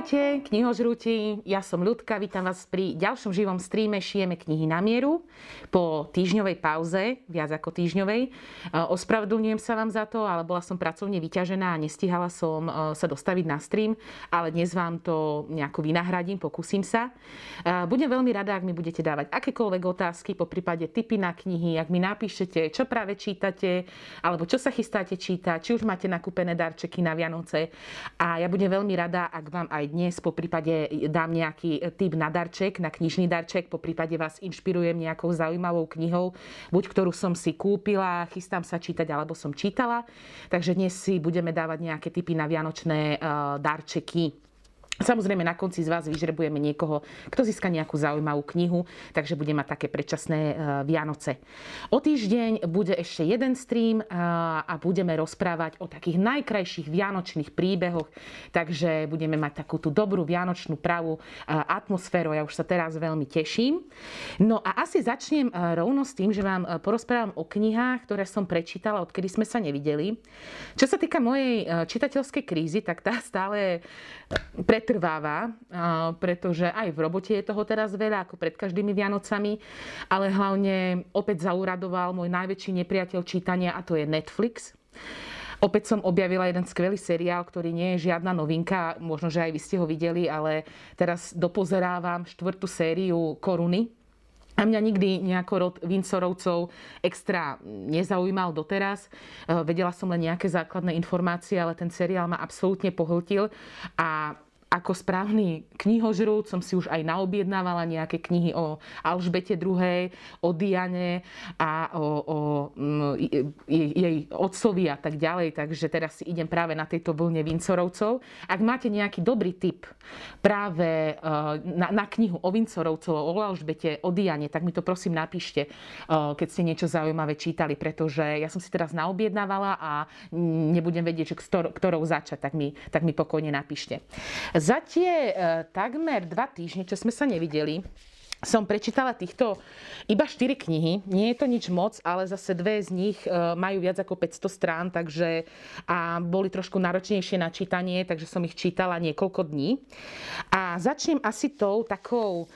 Ahojte, knihožrúti, ja som Ľudka, vítam vás pri ďalšom živom streame Šijeme knihy na mieru po týždňovej pauze, viac ako týždňovej. E, ospravedlňujem sa vám za to, ale bola som pracovne vyťažená a nestihala som e, sa dostaviť na stream, ale dnes vám to nejako vynahradím, pokúsim sa. E, budem veľmi rada, ak mi budete dávať akékoľvek otázky, po prípade tipy na knihy, ak mi napíšete, čo práve čítate, alebo čo sa chystáte čítať, či už máte nakúpené darčeky na Vianoce. A ja budem veľmi rada, ak vám vám aj dnes po prípade dám nejaký typ na darček, na knižný darček, po prípade vás inšpirujem nejakou zaujímavou knihou, buď ktorú som si kúpila, chystám sa čítať, alebo som čítala. Takže dnes si budeme dávať nejaké typy na vianočné uh, darčeky Samozrejme, na konci z vás vyžrebujeme niekoho, kto získa nejakú zaujímavú knihu, takže bude mať také predčasné e, Vianoce. O týždeň bude ešte jeden stream e, a budeme rozprávať o takých najkrajších vianočných príbehoch, takže budeme mať takú tú dobrú vianočnú pravú e, atmosféru. Ja už sa teraz veľmi teším. No a asi začnem rovno s tým, že vám porozprávam o knihách, ktoré som prečítala, odkedy sme sa nevideli. Čo sa týka mojej čitateľskej krízy, tak tá stále pred pretrváva, pretože aj v robote je toho teraz veľa, ako pred každými Vianocami, ale hlavne opäť zauradoval môj najväčší nepriateľ čítania a to je Netflix. Opäť som objavila jeden skvelý seriál, ktorý nie je žiadna novinka, možno, že aj vy ste ho videli, ale teraz dopozerávam štvrtú sériu Koruny, a mňa nikdy nejako rod Vincorovcov extra nezaujímal doteraz. Vedela som len nejaké základné informácie, ale ten seriál ma absolútne pohltil a ako správny knihožrút som si už aj naobjednávala nejaké knihy o Alžbete II, o Diane a o, o mm, jej otcovi a tak ďalej. Takže teraz si idem práve na tejto vlne Vincorovcov. Ak máte nejaký dobrý tip práve e, na, na knihu o Vincorovcov, o Alžbete, o Diane, tak mi to prosím napíšte, e, keď ste niečo zaujímavé čítali, pretože ja som si teraz naobjednávala a nebudem vedieť, že ktorou začať, tak mi, tak mi pokojne napíšte. Za tie e, takmer dva týždne, čo sme sa nevideli, som prečítala týchto iba 4 knihy. Nie je to nič moc, ale zase dve z nich e, majú viac ako 500 strán, takže a boli trošku náročnejšie na čítanie, takže som ich čítala niekoľko dní. A začnem asi tou takou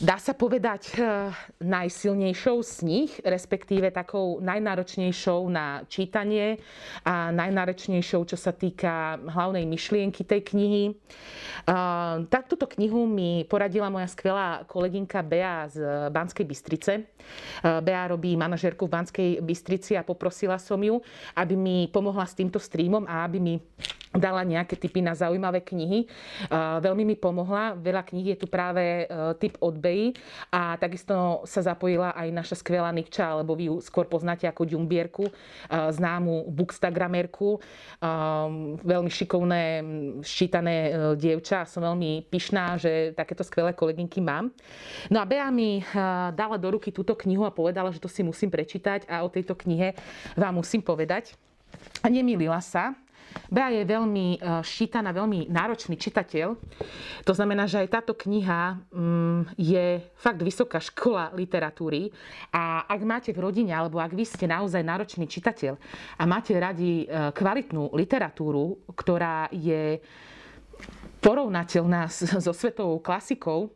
dá sa povedať, eh, najsilnejšou z nich, respektíve takou najnáročnejšou na čítanie a najnáročnejšou, čo sa týka hlavnej myšlienky tej knihy. Eh, tak túto knihu mi poradila moja skvelá kolegynka Bea z Banskej Bystrice. Eh, Bea robí manažerku v Banskej Bystrici a poprosila som ju, aby mi pomohla s týmto streamom a aby mi dala nejaké tipy na zaujímavé knihy. Veľmi mi pomohla. Veľa kníh je tu práve typ od Beji a takisto sa zapojila aj naša skvelá Nikča, alebo vy ju skôr poznáte ako Ďumbierku, známu bookstagramerku. Veľmi šikovné, ščítané e, dievča. Som veľmi pyšná, že takéto skvelé kolegynky mám. No a Bea mi e, dala do ruky túto knihu a povedala, že to si musím prečítať a o tejto knihe vám musím povedať. A nemýlila sa. Bea je veľmi e, šítaná, veľmi náročný čitateľ. To znamená, že aj táto kniha mm, je fakt vysoká škola literatúry a ak máte v rodine, alebo ak vy ste naozaj náročný čitateľ a máte radi e, kvalitnú literatúru, ktorá je porovnateľná so svetovou klasikou,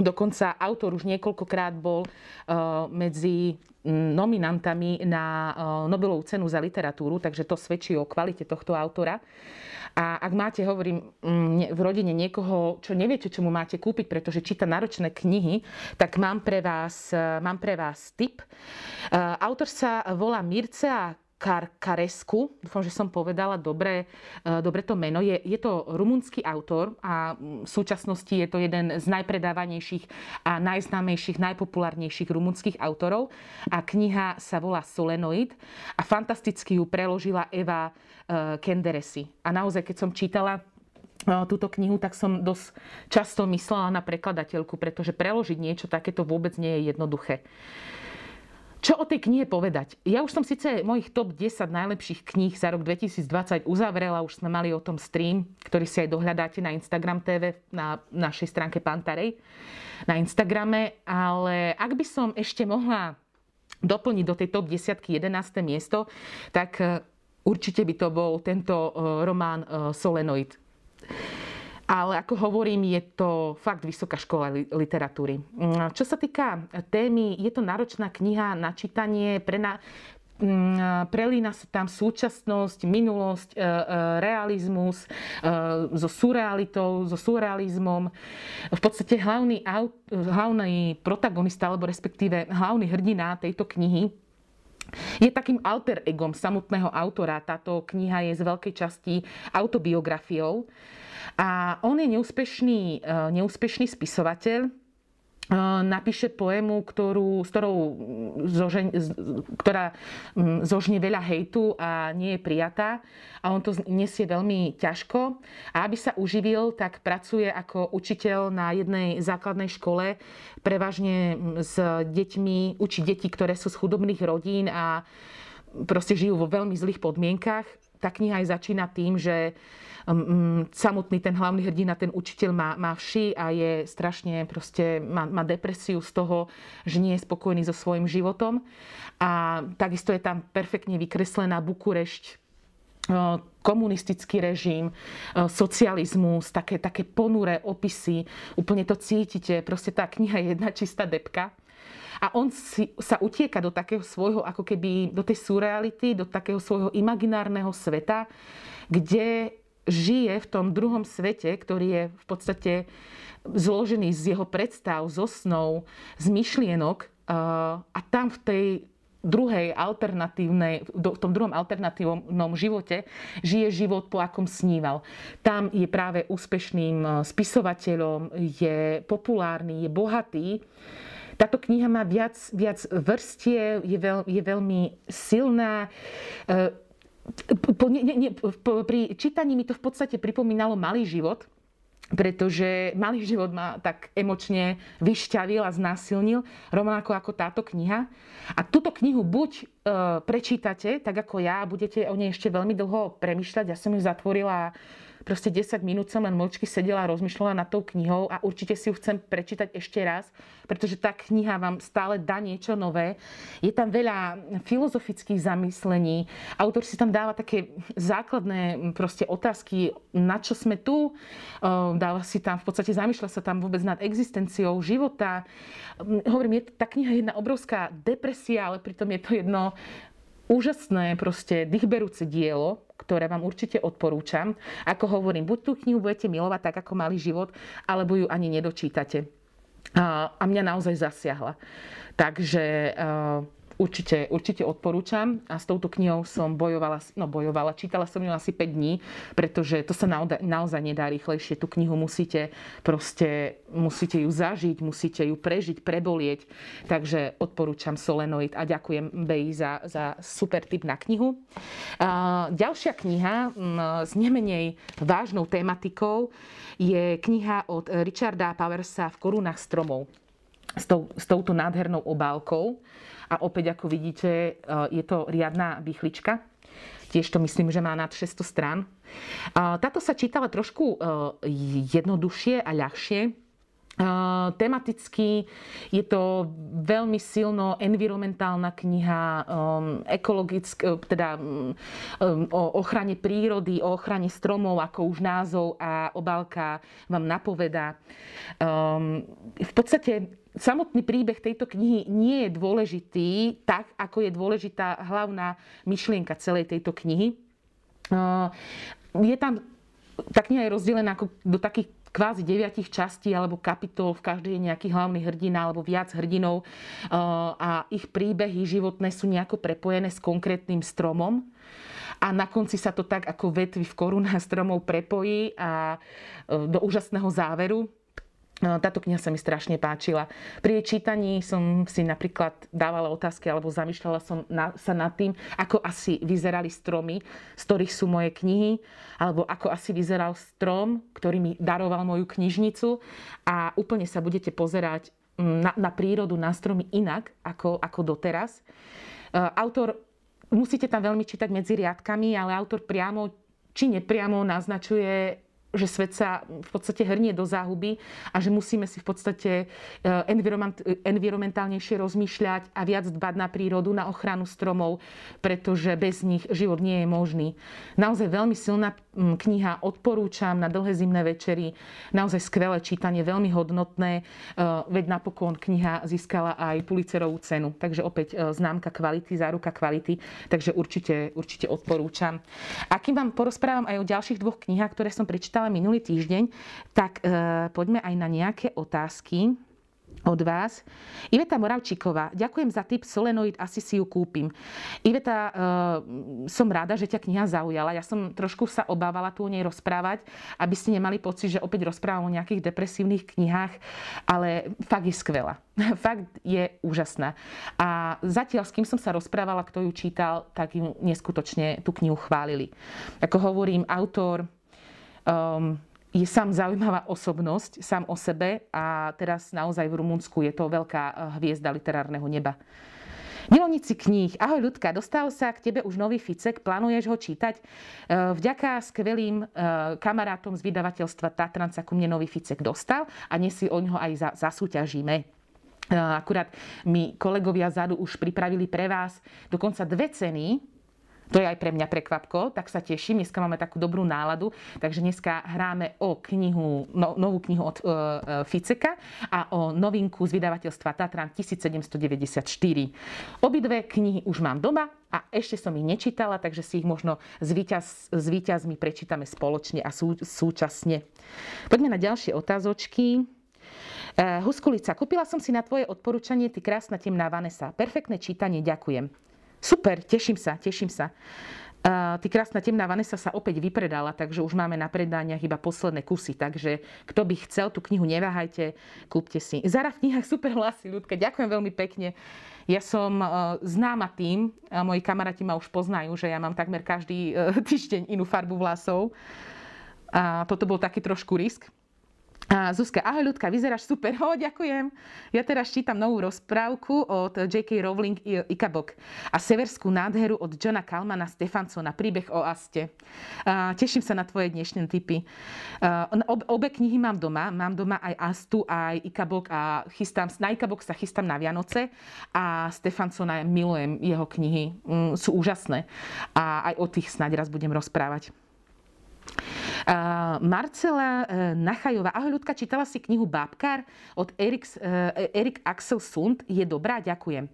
Dokonca autor už niekoľkokrát bol uh, medzi nominantami na Nobelovú cenu za literatúru, takže to svedčí o kvalite tohto autora. A ak máte, hovorím, v rodine niekoho, čo neviete, čo mu máte kúpiť, pretože číta náročné knihy, tak mám pre vás, uh, mám pre vás tip. Autor sa volá Mircea Karesku, dúfam, že som povedala dobre, e, dobre to meno. Je, je to rumunský autor a v súčasnosti je to jeden z najpredávanejších a najznámejších, najpopulárnejších rumunských autorov. A kniha sa volá Solenoid a fantasticky ju preložila Eva e, Kenderesi. A naozaj, keď som čítala e, túto knihu, tak som dosť často myslela na prekladateľku, pretože preložiť niečo takéto vôbec nie je jednoduché. Čo o tej knihe povedať? Ja už som síce mojich top 10 najlepších kníh za rok 2020 uzavrela, už sme mali o tom stream, ktorý si aj dohľadáte na Instagram TV, na našej stránke Pantarej, na Instagrame, ale ak by som ešte mohla doplniť do tej top 10 11. miesto, tak e, určite by to bol tento e, román e, Solenoid. Ale ako hovorím, je to fakt vysoká škola literatúry. Mm, čo sa týka témy, je to náročná kniha na čítanie, pre, na, Mm, prelína sa tam súčasnosť, minulosť, e, e, realizmus e, so surrealitou, so surrealizmom. V podstate hlavný, hlavný protagonista, alebo respektíve hlavný hrdina tejto knihy je takým alter egom samotného autora. Táto kniha je z veľkej časti autobiografiou. A on je neúspešný, neúspešný spisovateľ, napíše poému, ktorú, s ktorou zožen, ktorá zožne veľa hejtu a nie je prijatá a on to nesie veľmi ťažko. A aby sa uživil, tak pracuje ako učiteľ na jednej základnej škole, prevažne s deťmi, učí deti, ktoré sú z chudobných rodín a proste žijú vo veľmi zlých podmienkach. Tá kniha aj začína tým, že um, samotný ten hlavný hrdina, ten učiteľ má, má vši a je strašne proste, má, má depresiu z toho, že nie je spokojný so svojím životom. A takisto je tam perfektne vykreslená Bukurešť, komunistický režim, socializmus, také, také ponuré opisy, úplne to cítite, proste tá kniha je jedna čistá depka. A on si, sa utieka do takého svojho, ako keby do tej surreality, do takého svojho imaginárneho sveta, kde žije v tom druhom svete, ktorý je v podstate zložený z jeho predstav, zo snov, z myšlienok a tam v tej druhej alternatívnej, v tom druhom alternatívnom živote žije život, po akom sníval. Tam je práve úspešným spisovateľom, je populárny, je bohatý. Táto kniha má viac, viac vrstie, je, veľ, je veľmi silná. E, po, nie, nie, po, pri čítaní mi to v podstate pripomínalo malý život, pretože malý život ma tak emočne vyšťavil a znásilnil, rovnako ako táto kniha. A túto knihu buď e, prečítate, tak ako ja, budete o nej ešte veľmi dlho premyšľať. Ja som ju zatvorila proste 10 minút som len mlčky sedela a rozmýšľala nad tou knihou a určite si ju chcem prečítať ešte raz, pretože tá kniha vám stále dá niečo nové. Je tam veľa filozofických zamyslení. Autor si tam dáva také základné proste otázky, na čo sme tu. Dáva si tam, v podstate zamýšľa sa tam vôbec nad existenciou života. Hovorím, je tá kniha jedna obrovská depresia, ale pritom je to jedno úžasné, proste dýchberúce dielo, ktoré vám určite odporúčam. Ako hovorím, buď tú knihu budete milovať tak, ako mali život, alebo ju ani nedočítate. A, mňa naozaj zasiahla. Takže určite, určite odporúčam a s touto knihou som bojovala, no bojovala, čítala som ju asi 5 dní, pretože to sa naozaj, naozaj nedá rýchlejšie. Tú knihu musíte proste, musíte ju zažiť, musíte ju prežiť, prebolieť. Takže odporúčam Solenoid a ďakujem Bej za, za super tip na knihu. A ďalšia kniha s nemenej vážnou tematikou je kniha od Richarda Powersa v korunách stromov s, tou, s touto nádhernou obálkou. A opäť, ako vidíte, e, je to riadna bychlička. Tiež to myslím, že má nad 600 strán. Táto sa čítala trošku e, jednoduchšie a ľahšie. Tematicky je to veľmi silno environmentálna kniha, ekologická, teda o ochrane prírody, o ochrane stromov, ako už názov a obálka vám napoveda. V podstate samotný príbeh tejto knihy nie je dôležitý tak, ako je dôležitá hlavná myšlienka celej tejto knihy. Je tam, tá kniha je rozdelená ako do takých kvázi deviatich častí alebo kapitol, v každej je nejaký hlavný hrdina alebo viac hrdinov. A ich príbehy životné sú nejako prepojené s konkrétnym stromom. A na konci sa to tak ako vetvy v korunách stromov prepojí a do úžasného záveru táto kniha sa mi strašne páčila. Pri jej čítaní som si napríklad dávala otázky alebo zamýšľala som na, sa nad tým, ako asi vyzerali stromy, z ktorých sú moje knihy, alebo ako asi vyzeral strom, ktorý mi daroval moju knižnicu a úplne sa budete pozerať mm, na, na prírodu, na stromy inak ako, ako doteraz. E, autor, musíte tam veľmi čítať medzi riadkami, ale autor priamo či nepriamo naznačuje že svet sa v podstate hrnie do záhuby a že musíme si v podstate eh, environmentálnejšie rozmýšľať a viac dbať na prírodu, na ochranu stromov, pretože bez nich život nie je možný. Naozaj veľmi silná mm, kniha, odporúčam na dlhé zimné večery, naozaj skvelé čítanie, veľmi hodnotné, eh, veď napokon kniha získala aj Pulitzerovú cenu, takže opäť eh, známka kvality, záruka kvality, takže určite, určite odporúčam. A kým vám porozprávam aj o ďalších dvoch knihách, ktoré som prečítala, čítala minulý týždeň, tak e, poďme aj na nejaké otázky od vás. Iveta Moravčíková, ďakujem za tip Solenoid, asi si ju kúpim. Iveta, e, som rada, že ťa kniha zaujala. Ja som trošku sa obávala tu o nej rozprávať, aby ste nemali pocit, že opäť rozprávam o nejakých depresívnych knihách, ale fakt je skvelá. fakt je úžasná. A zatiaľ, s kým som sa rozprávala, kto ju čítal, tak ju neskutočne tú knihu chválili. Ako hovorím, autor um, je sám zaujímavá osobnosť, sám o sebe a teraz naozaj v Rumunsku je to veľká eh, hviezda literárneho neba. Milovníci kníh. Ahoj ľudka, dostal sa k tebe už nový Ficek, plánuješ ho čítať? Eh, vďaka skvelým eh, kamarátom z vydavateľstva Tatran sa ku mne nový Ficek dostal a dnes si o ňo aj zasúťažíme. Akurát mi kolegovia zadu už pripravili pre vás dokonca dve ceny to je aj pre mňa prekvapko, tak sa teším. Dneska máme takú dobrú náladu, takže dneska hráme o knihu, no, novú knihu od uh, Ficeka a o novinku z vydavateľstva Tatran 1794. Obidve knihy už mám doma a ešte som ich nečítala, takže si ich možno s, víťaz, s víťazmi prečítame spoločne a sú, súčasne. Poďme na ďalšie otázočky. Huskulica, kúpila som si na tvoje odporúčanie Ty krásna temná Vanessa. Perfektné čítanie, ďakujem. Super, teším sa, teším sa. Uh, ty krásna temná Vanessa sa opäť vypredala, takže už máme na predaniach iba posledné kusy. Takže kto by chcel tú knihu, neváhajte, kúpte si. Zara v knihách super hlasy, ľudka, ďakujem veľmi pekne. Ja som uh, známa tým, a moji kamaráti ma už poznajú, že ja mám takmer každý uh, týždeň inú farbu vlasov. A toto bol taký trošku risk. Zuzka, ahoj ľudka, vyzeráš super. Ho, ďakujem. Ja teraz čítam novú rozprávku od J.K. Rowling Ikabok a severskú nádheru od Johna Kalmana Stefansona, príbeh o Aste. A teším sa na tvoje dnešné tipy. Obe knihy mám doma. Mám doma aj Astu, aj Ikabok a chystám, na Ikabok sa chystám na Vianoce a Stefansona milujem jeho knihy. Mm, sú úžasné. A aj o tých snáď raz budem rozprávať. Marcela e, Nachajová. Ahoj ľudka, čítala si knihu Bábkar od Erik, e, Erik Axel Sund. Je dobrá, ďakujem. E,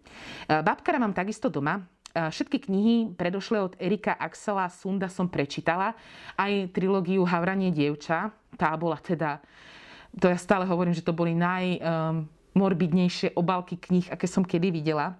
Bábkara mám takisto doma. Všetky knihy predošlé od Erika Axela Sunda som prečítala. Aj trilógiu Havranie dievča. Tá bola teda, to ja stále hovorím, že to boli najmorbidnejšie obalky kníh, aké som kedy videla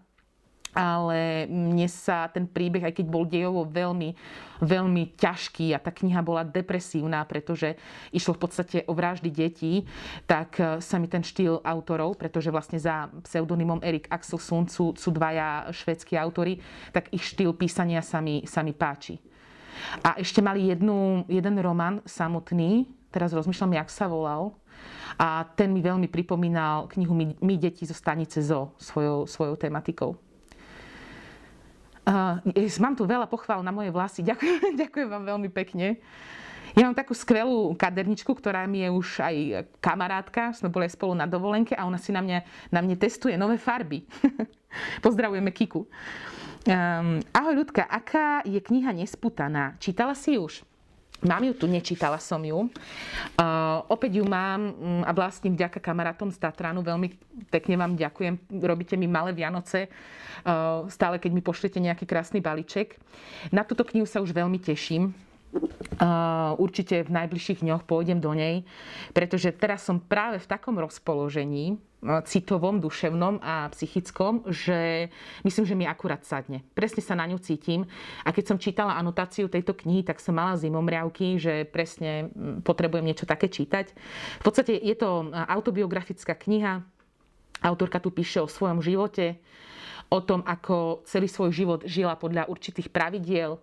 ale mne sa ten príbeh, aj keď bol dejovo veľmi, veľmi ťažký a tá kniha bola depresívna, pretože išlo v podstate o vraždy detí, tak e, sa mi ten štýl autorov, pretože vlastne za pseudonymom Erik Axel Sund sú, sú dvaja švedskí autory, tak ich štýl písania sa mi, sa mi páči. A ešte mali jednu, jeden román samotný, teraz rozmýšľam, jak sa volal, a ten mi veľmi pripomínal knihu My, My deti zo stanice ZO svojou, svojou tematikou. Uh, mám tu veľa pochvál na moje vlasy. Ďakujem, ďakujem vám veľmi pekne. Ja mám takú skvelú kaderničku, ktorá mi je už aj kamarátka. Sme boli spolu na dovolenke a ona si na mňa, na mne testuje nové farby. Pozdravujeme Kiku. Um, ahoj ľudka, aká je kniha Nesputaná? Čítala si už? Mám ju tu, nečítala som ju. Uh, opäť ju mám um, a vlastne vďaka kamarátom z Tatranu. Veľmi pekne vám ďakujem. Robíte mi malé Vianoce. Uh, stále, keď mi pošlete nejaký krásny balíček. Na túto knihu sa už veľmi teším. Uh, určite v najbližších dňoch pôjdem do nej, pretože teraz som práve v takom rozpoložení, citovom, duševnom a psychickom, že myslím, že mi akurát sadne. Presne sa na ňu cítim. A keď som čítala anotáciu tejto knihy, tak som mala zimomriavky, že presne potrebujem niečo také čítať. V podstate je to autobiografická kniha. Autorka tu píše o svojom živote, o tom, ako celý svoj život žila podľa určitých pravidiel,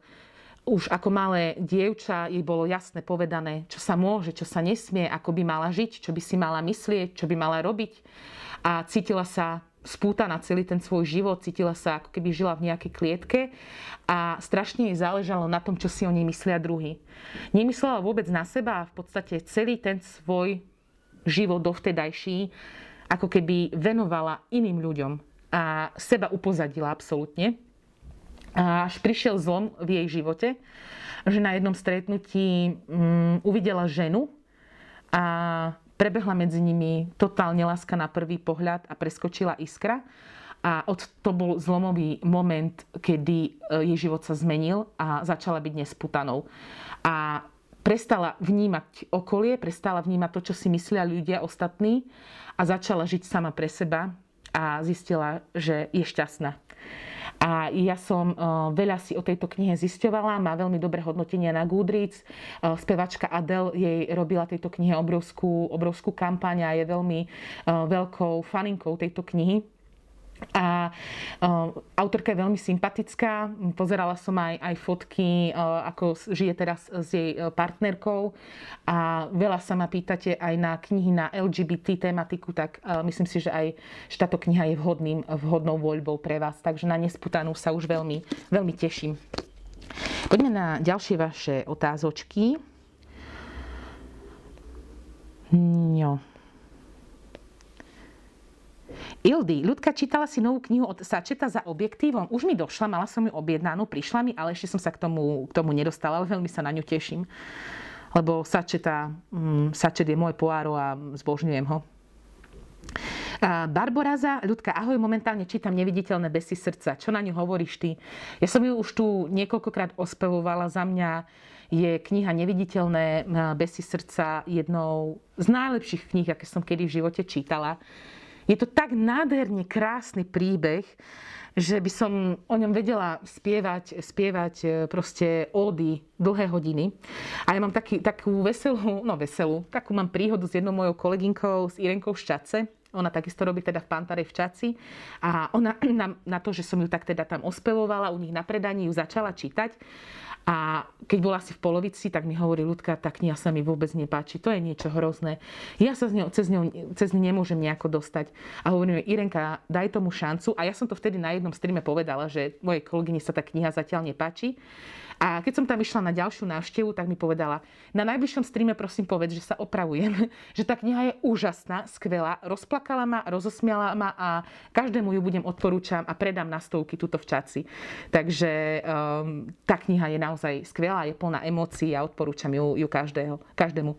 už ako malé dievča jej bolo jasne povedané, čo sa môže, čo sa nesmie, ako by mala žiť, čo by si mala myslieť, čo by mala robiť. A cítila sa spútaná celý ten svoj život, cítila sa ako keby žila v nejakej klietke a strašne jej záležalo na tom, čo si o nej myslia druhý. Nemyslela vôbec na seba a v podstate celý ten svoj život dovtedajší ako keby venovala iným ľuďom a seba upozadila absolútne. Až prišiel zlom v jej živote, že na jednom stretnutí um, uvidela ženu a prebehla medzi nimi totálne láska na prvý pohľad a preskočila iskra. A od to bol zlomový moment, kedy e, jej život sa zmenil a začala byť nesputanou. A prestala vnímať okolie, prestala vnímať to, čo si myslia ľudia ostatní a začala žiť sama pre seba a zistila, že je šťastná. A ja som uh, veľa si o tejto knihe zisťovala, má veľmi dobré hodnotenie na Goodreads. Uh, spevačka Adele jej robila tejto knihe obrovskú, obrovskú kampaň a je veľmi uh, veľkou faninkou tejto knihy. A autorka je veľmi sympatická. Pozerala som aj, aj fotky, ako žije teraz s jej partnerkou. A veľa sa ma pýtate aj na knihy na LGBT tematiku, tak myslím si, že aj že táto kniha je vhodným, vhodnou voľbou pre vás. Takže na nesputanú sa už veľmi, veľmi teším. Poďme na ďalšie vaše otázočky. No. Ildy, ľudka čítala si novú knihu od Sačeta za objektívom. Už mi došla, mala som ju objednanú, prišla mi, ale ešte som sa k tomu, k tomu nedostala, ale veľmi sa na ňu teším. Lebo Sačeta, mm, Sačet je môj poáro a zbožňujem ho. Barboraza, ľudka, ahoj, momentálne čítam Neviditeľné besy srdca. Čo na ňu hovoríš ty? Ja som ju už tu niekoľkokrát ospevovala. Za mňa je kniha Neviditeľné besy srdca jednou z najlepších kníh, aké som kedy v živote čítala. Je to tak nádherne krásny príbeh, že by som o ňom vedela spievať, spievať e, proste ódy dlhé hodiny. A ja mám taký, takú veselú, no veselú, takú mám príhodu s jednou mojou kolegynkou, s Irenkou Šťace. Ona takisto robí teda v Pantare v Čaci. A ona na, na to, že som ju tak teda tam ospevovala, u nich na predaní ju začala čítať. A keď bola asi v polovici, tak mi hovorí ľudka, tá kniha sa mi vôbec nepáči, to je niečo hrozné. Ja sa z ňou, cez, ňou, cez ňu nemôžem nejako dostať. A hovorím, Irenka, daj tomu šancu. A ja som to vtedy na jednom streame povedala, že mojej kolegyni sa tá kniha zatiaľ nepáči. A keď som tam išla na ďalšiu návštevu, tak mi povedala, na najbližšom streame prosím povedz, že sa opravujem, že tá kniha je úžasná, skvelá, rozplakala ma, rozosmiala ma a každému ju budem odporúčam a predám na stovky túto v čaci. Takže um, tá kniha je naozaj skvelá, je plná emócií a odporúčam ju, ju každého, každému.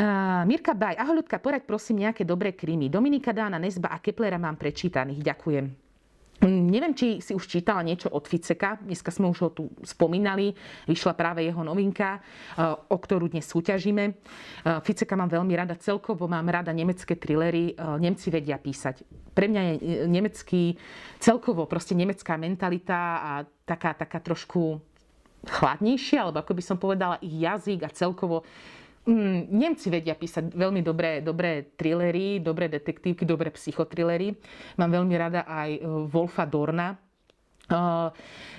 Uh, Mirka Baj, ahoj ľudka, poraď prosím nejaké dobré krymy. Dominika Dána, Nezba a Keplera mám prečítaných. Ďakujem. Neviem, či si už čítala niečo od Ficeka. Dneska sme už ho tu spomínali. Vyšla práve jeho novinka, eh, o ktorú dnes súťažíme. Eh, Ficeka mám veľmi rada celkovo, mám rada nemecké trillery. Eh, Nemci vedia písať. Pre mňa je nemecký, celkovo proste nemecká mentalita a taká, taká trošku chladnejšia, alebo ako by som povedala, ich jazyk a celkovo Mm, Nemci vedia písať veľmi dobré, dobré thrillery, dobré detektívky, dobré psychotrillery. Mám veľmi rada aj e, Wolfa Dorna,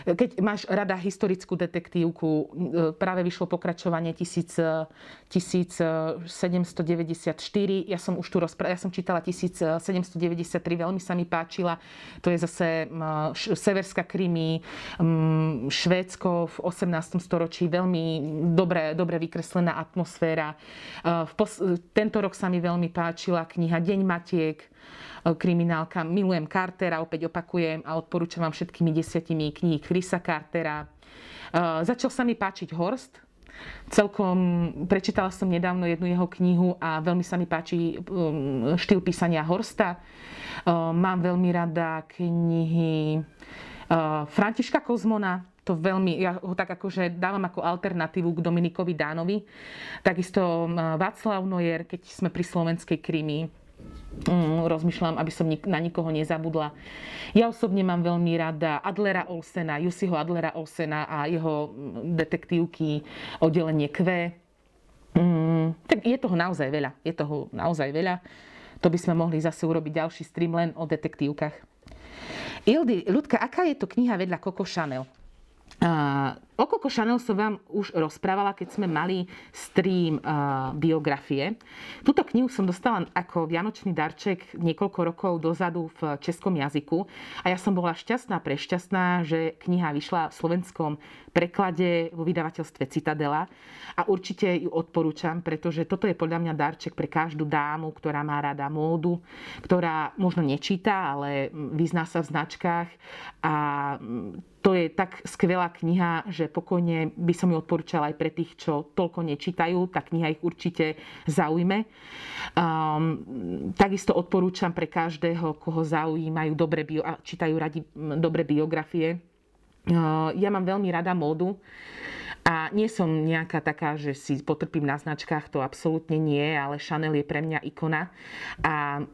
keď máš rada historickú detektívku, práve vyšlo pokračovanie 1794, ja som už tu rozpra- ja som čítala 1793, veľmi sa mi páčila. To je zase severská krimi, Švédsko v 18. storočí, veľmi dobre, dobre vykreslená atmosféra. Tento rok sa mi veľmi páčila kniha Deň Matiek, E, kriminálka. Milujem Cartera, opäť opakujem a odporúčam vám všetkými desiatimi kníh Chrisa Cartera. E, začal sa mi páčiť Horst, Celkom prečítala som nedávno jednu jeho knihu a veľmi sa mi páči um, štýl písania Horsta. Mám veľmi rada knihy Františka Kozmona, to veľmi, ja ho tak akože dávam ako alternatívu k Dominikovi Dánovi. Takisto Václav Nojer, keď sme pri slovenskej krimi Mm, rozmýšľam, aby som na nikoho nezabudla. Ja osobne mám veľmi rada Adlera Olsena, Jusiho Adlera Olsena a jeho mm, detektívky oddelenie Q. Mm, tak je toho naozaj veľa. Je toho naozaj veľa. To by sme mohli zase urobiť ďalší stream len o detektívkach. Ildy, ľudka, aká je to kniha vedľa Coco Chanel? Uh, O Coco Chanel som vám už rozprávala, keď sme mali stream uh, biografie. Túto knihu som dostala ako vianočný darček niekoľko rokov dozadu v českom jazyku. A ja som bola šťastná, prešťastná, že kniha vyšla v slovenskom preklade vo vydavateľstve Citadela. A určite ju odporúčam, pretože toto je podľa mňa darček pre každú dámu, ktorá má rada módu, ktorá možno nečíta, ale vyzná sa v značkách. A to je tak skvelá kniha, že pokojne by som ju odporúčala aj pre tých, čo toľko nečítajú. Tá kniha ich určite zaujme. Um, takisto odporúčam pre každého, koho zaujímajú dobre bio, čítajú radi dobre biografie. Uh, ja mám veľmi rada módu. A nie som nejaká taká, že si potrpím na značkách, to absolútne nie, ale Chanel je pre mňa ikona. A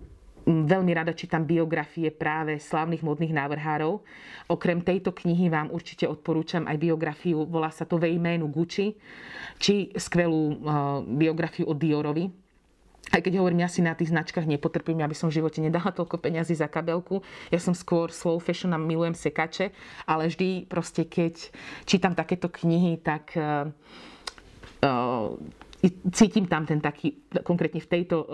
veľmi rada čítam biografie práve slávnych modných návrhárov. Okrem tejto knihy vám určite odporúčam aj biografiu, volá sa to Ve jménu Gucci, či skvelú biografiu o Diorovi, aj keď hovorím, ja si na tých značkách nepotrpím, aby som v živote nedala toľko peňazí za kabelku. Ja som skôr slow fashion a milujem sekače, ale vždy proste, keď čítam takéto knihy, tak uh, cítim tam ten taký, konkrétne v tejto uh,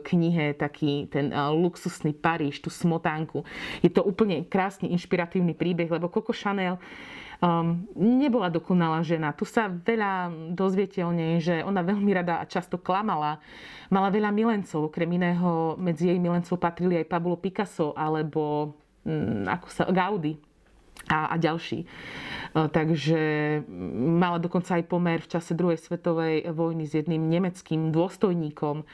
knihe, taký ten uh, luxusný Paríž, tú smotánku. Je to úplne krásny, inšpiratívny príbeh, lebo Coco Chanel um, nebola dokonalá žena. Tu sa veľa dozviete o nej, že ona veľmi rada a často klamala. Mala veľa milencov, okrem iného medzi jej milencov patrili aj Pablo Picasso alebo um, ako sa, Gaudi a, a ďalší. Takže mala dokonca aj pomer v čase druhej svetovej vojny s jedným nemeckým dôstojníkom.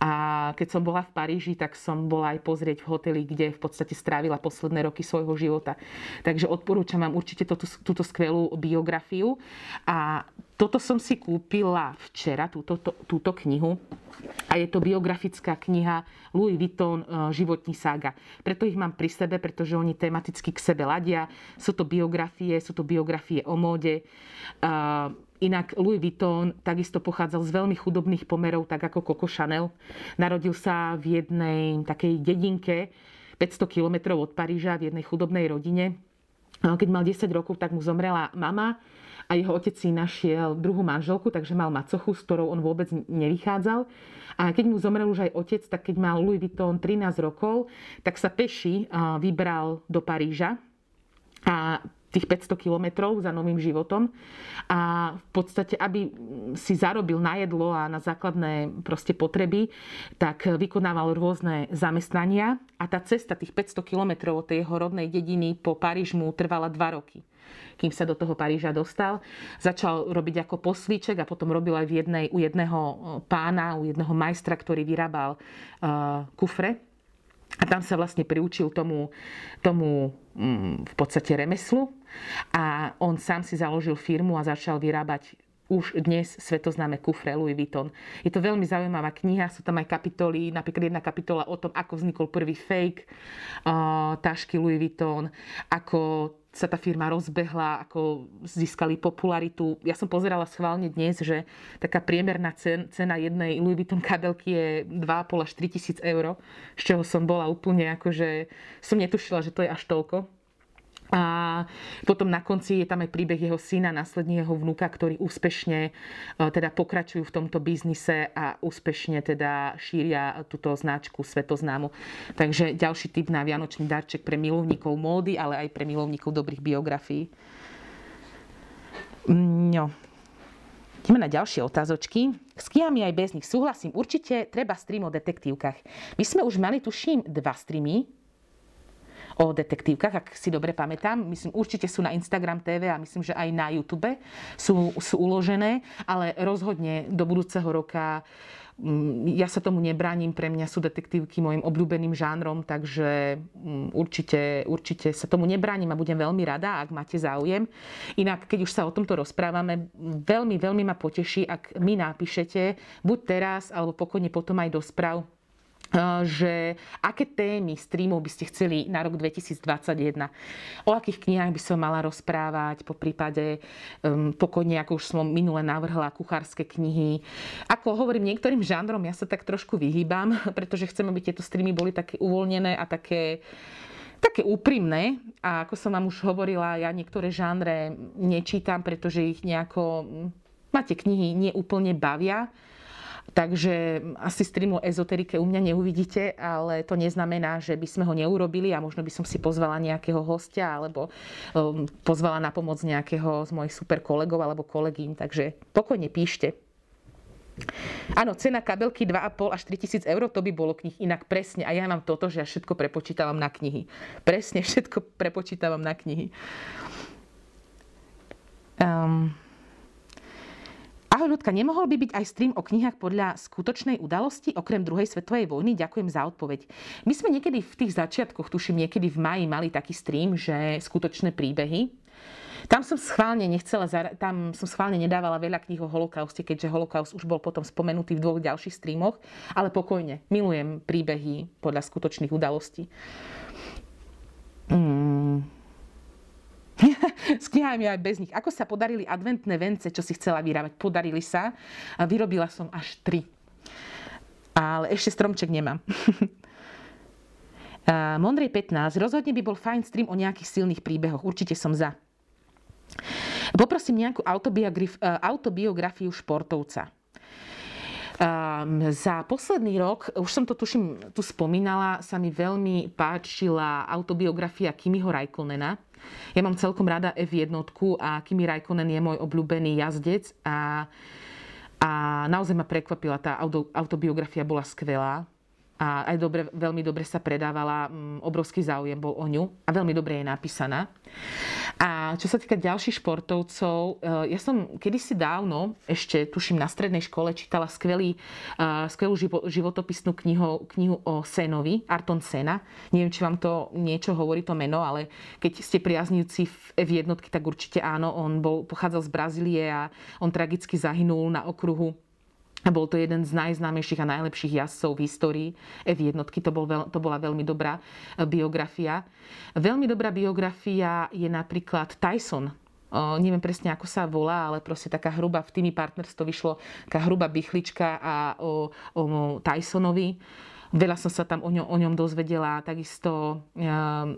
A keď som bola v Paríži, tak som bola aj pozrieť v hoteli, kde v podstate strávila posledné roky svojho života. Takže odporúčam vám určite túto, túto skvelú biografiu. A toto som si kúpila včera, túto, to, túto knihu. A je to biografická kniha Louis Vuitton e, Životní sága. Preto ich mám pri sebe, pretože oni tematicky k sebe ladia. Sú to biografie, sú to biografie o móde. Uh, Inak Louis Vuitton takisto pochádzal z veľmi chudobných pomerov, tak ako Coco Chanel. Narodil sa v jednej takej dedinke 500 kilometrov od Paríža v jednej chudobnej rodine. Keď mal 10 rokov, tak mu zomrela mama a jeho otec si našiel druhú manželku, takže mal macochu, s ktorou on vôbec nevychádzal. A keď mu zomrel už aj otec, tak keď mal Louis Vuitton 13 rokov, tak sa peši vybral do Paríža. A tých 500 kilometrov za novým životom. A v podstate, aby si zarobil na jedlo a na základné proste potreby, tak vykonával rôzne zamestnania. A tá cesta tých 500 kilometrov od tej jeho rodnej dediny po Paríž mu trvala 2 roky kým sa do toho Paríža dostal. Začal robiť ako poslíček a potom robil aj v jednej, u jedného pána, u jedného majstra, ktorý vyrábal uh, kufre. A tam sa vlastne priučil tomu, tomu mm, v podstate remeslu a on sám si založil firmu a začal vyrábať už dnes svetoznáme kufre Louis Vuitton. Je to veľmi zaujímavá kniha, sú tam aj kapitoly, napríklad jedna kapitola o tom, ako vznikol prvý fake uh, tašky Louis Vuitton, ako sa tá firma rozbehla, ako získali popularitu. Ja som pozerala schválne dnes, že taká priemerná cena jednej Louis Vuitton kabelky je 2,5 až 3 tisíc eur, z čoho som bola úplne akože, som netušila, že to je až toľko. A potom na konci je tam aj príbeh jeho syna, následne jeho vnúka, ktorí úspešne e, teda pokračujú v tomto biznise a úspešne teda šíria túto značku svetoznámu. Takže ďalší typ na vianočný darček pre milovníkov módy, ale aj pre milovníkov dobrých biografií. No. Ideme na ďalšie otázočky. S kiami aj bez nich súhlasím. Určite treba stream o detektívkach. My sme už mali, tuším, dva streamy o detektívkach, ak si dobre pamätám. Myslím, určite sú na Instagram TV a myslím, že aj na YouTube sú, sú uložené, ale rozhodne do budúceho roka mm, ja sa tomu nebránim, pre mňa sú detektívky môjim obľúbeným žánrom, takže mm, určite, určite sa tomu nebránim a budem veľmi rada, ak máte záujem. Inak, keď už sa o tomto rozprávame, veľmi, veľmi ma poteší, ak mi napíšete, buď teraz, alebo pokojne potom aj do správ, že aké témy streamov by ste chceli na rok 2021. O akých knihách by som mala rozprávať, po prípade um, pokojne, ako už som minule navrhla, kuchárske knihy. Ako hovorím niektorým žánrom, ja sa tak trošku vyhýbam, pretože chcem, aby tieto streamy boli také uvoľnené a také také úprimné a ako som vám už hovorila, ja niektoré žánre nečítam, pretože ich nejako, máte knihy, neúplne bavia. Takže asi stream o ezoterike u mňa neuvidíte, ale to neznamená, že by sme ho neurobili a možno by som si pozvala nejakého hostia alebo um, pozvala na pomoc nejakého z mojich super kolegov alebo kolegín. Takže pokojne píšte. Áno, cena kabelky 2,5 až 3 tisíc eur, to by bolo knih inak presne. A ja mám toto, že ja všetko prepočítavam na knihy. Presne všetko prepočítavam na knihy. Um, Ahoj ľudka, nemohol by byť aj stream o knihách podľa skutočnej udalosti, okrem druhej svetovej vojny? Ďakujem za odpoveď. My sme niekedy v tých začiatkoch, tuším niekedy v maji, mali taký stream, že skutočné príbehy. Tam som schválne nechcela, tam som schválne nedávala veľa kníh o holokauste, keďže holokaust už bol potom spomenutý v dvoch ďalších streamoch, ale pokojne, milujem príbehy podľa skutočných udalostí. Mm. S knihami aj bez nich. Ako sa podarili adventné vence, čo si chcela vyrábať? Podarili sa. A vyrobila som až tri. Ale ešte stromček nemám. Mondrej 15. Rozhodne by bol fajn stream o nejakých silných príbehoch. Určite som za. Poprosím nejakú eh, autobiografiu športovca. Um, za posledný rok, už som to tuším tu spomínala, sa mi veľmi páčila autobiografia Kimiho Rajkonena. Ja mám celkom rada F1 a Kimi Raikkonen je môj obľúbený jazdec a, a naozaj ma prekvapila. Tá auto, autobiografia bola skvelá a aj dobre, veľmi dobre sa predávala, mm, obrovský záujem bol o ňu a veľmi dobre je napísaná. A čo sa týka ďalších športovcov, eh, ja som kedysi dávno, ešte tuším na strednej škole, čítala skvelý, eh, skvelú životopisnú knihu, knihu o Senovi, Arton Sena. Neviem, či vám to niečo hovorí to meno, ale keď ste priaznivci v F1, tak určite áno. On bol, pochádzal z Brazílie a on tragicky zahynul na okruhu a bol to jeden z najznámejších a najlepších jazdcov v histórii F1. To, bol veľ, to bola veľmi dobrá e, biografia. Veľmi dobrá biografia je napríklad Tyson, O, neviem presne, ako sa volá, ale proste taká hruba, v tými Partners to vyšlo, taká hruba bychlička a o, o Tysonovi. Veľa som sa tam o ňom, o ňom dozvedela. Takisto um,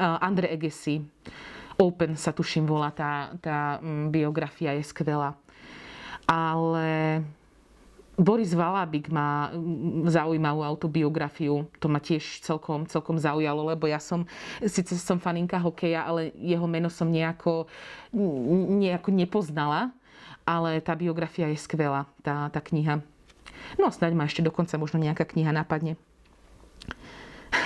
Andre Agassi, Open sa tuším volá, tá, tá biografia je skvelá. Ale Boris Valabik má zaujímavú autobiografiu. To ma tiež celkom, celkom zaujalo, lebo ja som, síce som faninka hokeja, ale jeho meno som nejako, nejako nepoznala. Ale tá biografia je skvelá, tá, tá kniha. No snáď ma ešte dokonca možno nejaká kniha napadne.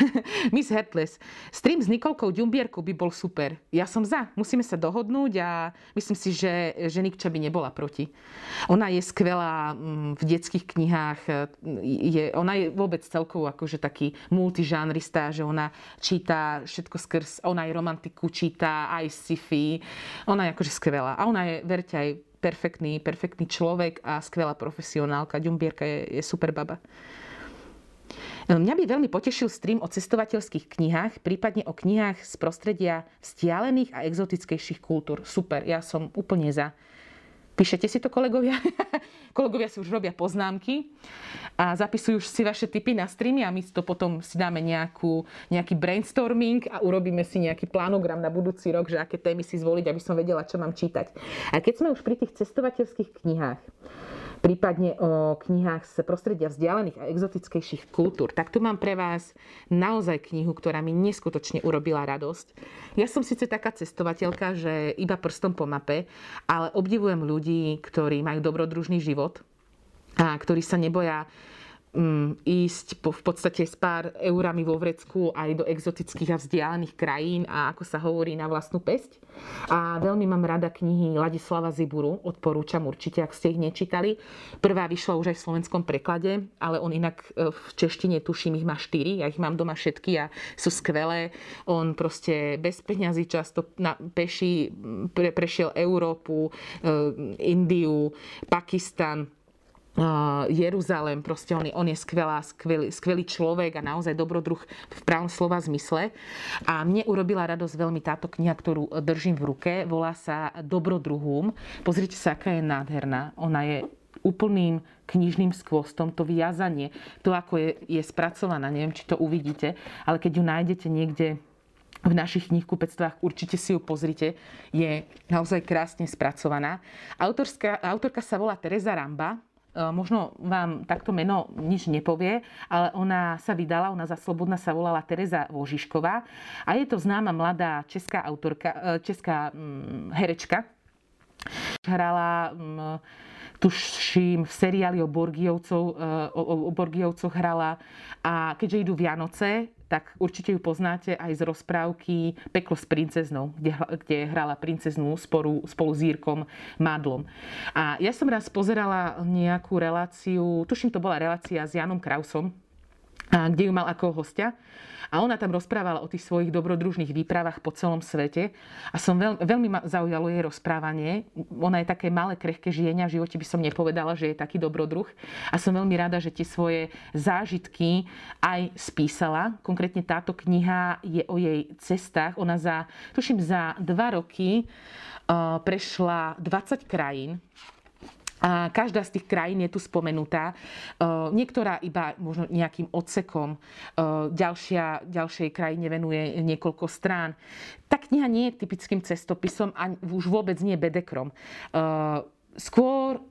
Miss Headless. Stream s Nikolkou Ďumbierkou by bol super. Ja som za. Musíme sa dohodnúť a myslím si, že, že Nikča by nebola proti. Ona je skvelá mm, v detských knihách. Je, ona je vôbec celkovo akože taký multižánrista, že ona číta všetko skrz, ona aj romantiku číta, aj sci-fi. Ona je akože skvelá. A ona je, verte, aj perfektný, perfektný človek a skvelá profesionálka. Ďumbierka je, je super baba. Mňa by veľmi potešil stream o cestovateľských knihách, prípadne o knihách z prostredia vzdialených a exotickejších kultúr. Super, ja som úplne za. Píšete si to, kolegovia? kolegovia si už robia poznámky a zapisujú si vaše tipy na streamy a my to potom si dáme nejakú, nejaký brainstorming a urobíme si nejaký plánogram na budúci rok, že aké témy si zvoliť, aby som vedela, čo mám čítať. A keď sme už pri tých cestovateľských knihách, prípadne o knihách z prostredia vzdialených a exotickejších kultúr, tak tu mám pre vás naozaj knihu, ktorá mi neskutočne urobila radosť. Ja som síce taká cestovateľka, že iba prstom po mape, ale obdivujem ľudí, ktorí majú dobrodružný život a ktorí sa neboja um, ísť po, v podstate s pár eurami vo vrecku aj do exotických a vzdialených krajín a ako sa hovorí na vlastnú pesť. A veľmi mám rada knihy Ladislava Ziburu, odporúčam určite, ak ste ich nečítali. Prvá vyšla už aj v slovenskom preklade, ale on inak e, v češtine tuším ich má štyri, ja ich mám doma všetky a sú skvelé. On proste bez peňazí často na peši pre, prešiel Európu, e, Indiu, Pakistan, Jeruzalém, proste on je, on je skvelá, skvelý, skvelý človek a naozaj dobrodruh v pravom slova zmysle. A mne urobila radosť veľmi táto kniha, ktorú držím v ruke. Volá sa Dobrodruhum. Pozrite sa, aká je nádherná. Ona je úplným knižným skvostom, to vyjazanie, to ako je, je spracovaná, neviem, či to uvidíte, ale keď ju nájdete niekde v našich knihkupectvách, určite si ju pozrite, je naozaj krásne spracovaná. Autorská, autorka sa volá Teresa Ramba, možno vám takto meno nič nepovie, ale ona sa vydala, ona za Slobodná sa volala Teresa Vožišková a je to známa mladá česká autorka, e, česká mm, herečka. Hrala mm, tuším v seriáli o Borgiovcov, e, o, o Borgiovcoch hrala a keďže idú Vianoce, tak určite ju poznáte aj z rozprávky Peklo s princeznou, kde, kde hrala princeznú sporu, spolu s Jírkom Madlom. A ja som raz pozerala nejakú reláciu, tuším to bola relácia s Janom Krausom, kde ju mal ako hostia. A ona tam rozprávala o tých svojich dobrodružných výpravách po celom svete. A som veľ, veľmi ma zaujalo jej rozprávanie. Ona je také malé, krehké žienia. V živote by som nepovedala, že je taký dobrodruh. A som veľmi rada, že tie svoje zážitky aj spísala. Konkrétne táto kniha je o jej cestách. Ona za, tuším, za dva roky uh, prešla 20 krajín a každá z tých krajín je tu spomenutá. E, niektorá iba možno nejakým odsekom, e, ďalšia, ďalšej krajine venuje niekoľko strán. Tá kniha nie je typickým cestopisom a už vôbec nie bedekrom. E, skôr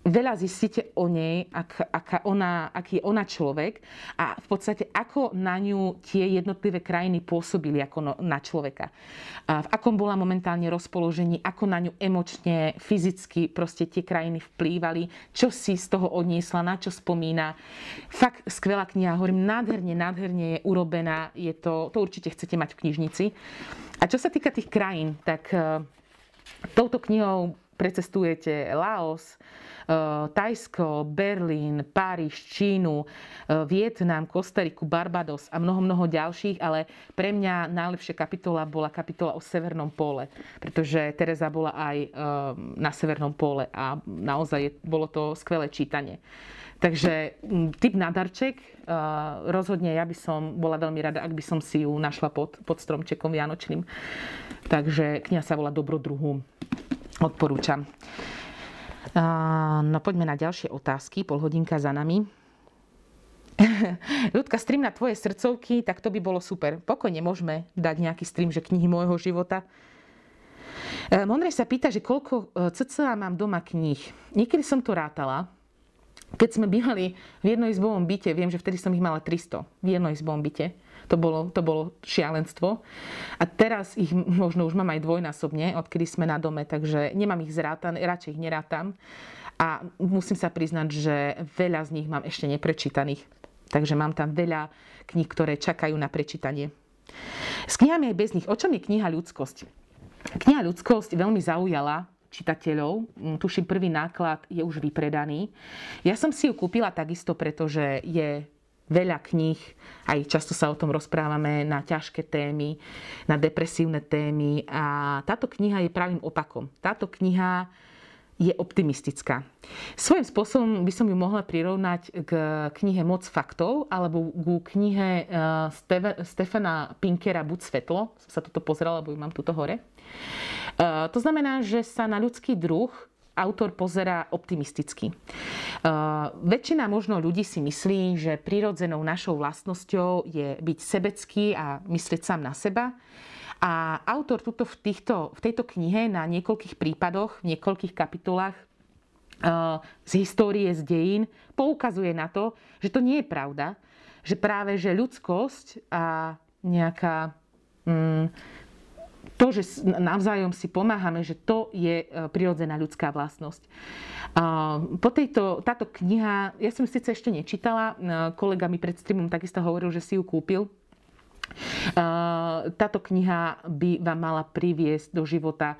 veľa zistíte o nej, ak, aká ona, aký je ona človek a v podstate ako na ňu tie jednotlivé krajiny pôsobili ako no, na človeka. A v akom bola momentálne rozpoložení, ako na ňu emočne, fyzicky proste tie krajiny vplývali, čo si z toho odniesla, na čo spomína. Fakt skvelá kniha, hovorím, nádherne, nádherne je urobená, je to, to určite chcete mať v knižnici. A čo sa týka tých krajín, tak uh, touto knihou precestujete Laos, Eh, Tajsko, Berlín, Páriž, Čínu, eh, Vietnam, Kostariku, Barbados a mnoho, mnoho ďalších, ale pre mňa najlepšia kapitola bola kapitola o Severnom póle, pretože Teresa bola aj eh, na Severnom póle a naozaj bolo to skvelé čítanie. Takže typ na darček, rozhodne ja by som bola veľmi rada, ak by som si ju našla pod, pod stromčekom vianočným. Takže kniha sa volá Dobrodruhu. Odporúčam. No poďme na ďalšie otázky. Polhodinka za nami. Ľudka, stream na tvoje srdcovky, tak to by bolo super. Pokojne môžeme dať nejaký stream, že knihy môjho života. E, Mondrej sa pýta, že koľko e, cca mám doma kníh. Niekedy som to rátala. Keď sme bývali v jednoizbovom byte, viem, že vtedy som ich mala 300 v jednoizbovom byte to bolo, to bolo šialenstvo. A teraz ich možno už mám aj dvojnásobne, odkedy sme na dome, takže nemám ich zrátané, radšej ich nerátam. A musím sa priznať, že veľa z nich mám ešte neprečítaných. Takže mám tam veľa kníh, ktoré čakajú na prečítanie. S knihami aj bez nich. O čom je kniha Ľudskosť? Kniha Ľudskosť veľmi zaujala čitateľov. Mm, tuším, prvý náklad je už vypredaný. Ja som si ju kúpila takisto, pretože je veľa kníh, aj často sa o tom rozprávame na ťažké témy, na depresívne témy a táto kniha je pravým opakom. Táto kniha je optimistická. Svojím spôsobom by som ju mohla prirovnať k knihe Moc faktov alebo ku knihe eh, Stefana Pinkera Buď svetlo. Som sa toto pozerala, lebo ju mám tuto hore. Eh, to znamená, že sa na ľudský druh autor pozerá optimisticky. Uh, väčšina možno ľudí si myslí, že prirodzenou našou vlastnosťou je byť sebecký a myslieť sám na seba. A autor tuto v, týchto, v tejto knihe na niekoľkých prípadoch, v niekoľkých kapitolách uh, z histórie, z dejín poukazuje na to, že to nie je pravda, že práve že ľudskosť a nejaká mm, to, že navzájom si pomáhame, že to je e, prirodzená ľudská vlastnosť. Po tejto, táto kniha, ja som síce ešte nečítala, e, kolega mi pred streamom takisto hovoril, že si ju kúpil. E, táto kniha by vám mala priviesť do života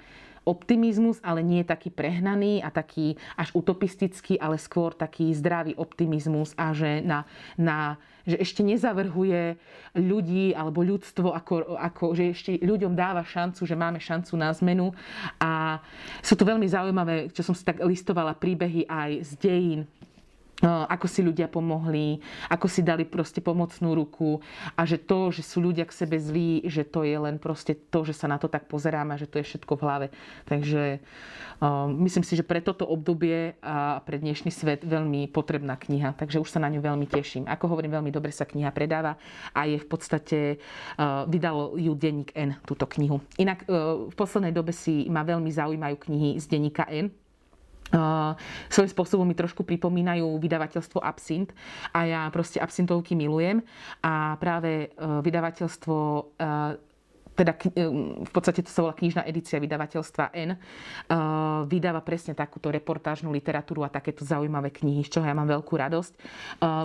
optimizmus, ale nie taký prehnaný a taký až utopistický, ale skôr taký zdravý optimizmus a že, na, na, že ešte nezavrhuje ľudí alebo ľudstvo, ako, ako, že ešte ľuďom dáva šancu, že máme šancu na zmenu. A sú to veľmi zaujímavé, čo som si tak listovala, príbehy aj z dejín ako si ľudia pomohli, ako si dali proste pomocnú ruku a že to, že sú ľudia k sebe zlí, že to je len proste to, že sa na to tak pozeráme že to je všetko v hlave. Takže um, myslím si, že pre toto obdobie a pre dnešný svet veľmi potrebná kniha, takže už sa na ňu veľmi teším. Ako hovorím, veľmi dobre sa kniha predáva a je v podstate, uh, vydalo ju denník N, túto knihu. Inak uh, v poslednej dobe si ma veľmi zaujímajú knihy z denníka N, svojím spôsobom mi trošku pripomínajú vydavateľstvo Absint a ja proste absintovky milujem. A práve uh, vydavateľstvo uh, teda v podstate to sa volá knižná edícia vydavateľstva N, vydáva presne takúto reportážnu literatúru a takéto zaujímavé knihy, z čoho ja mám veľkú radosť.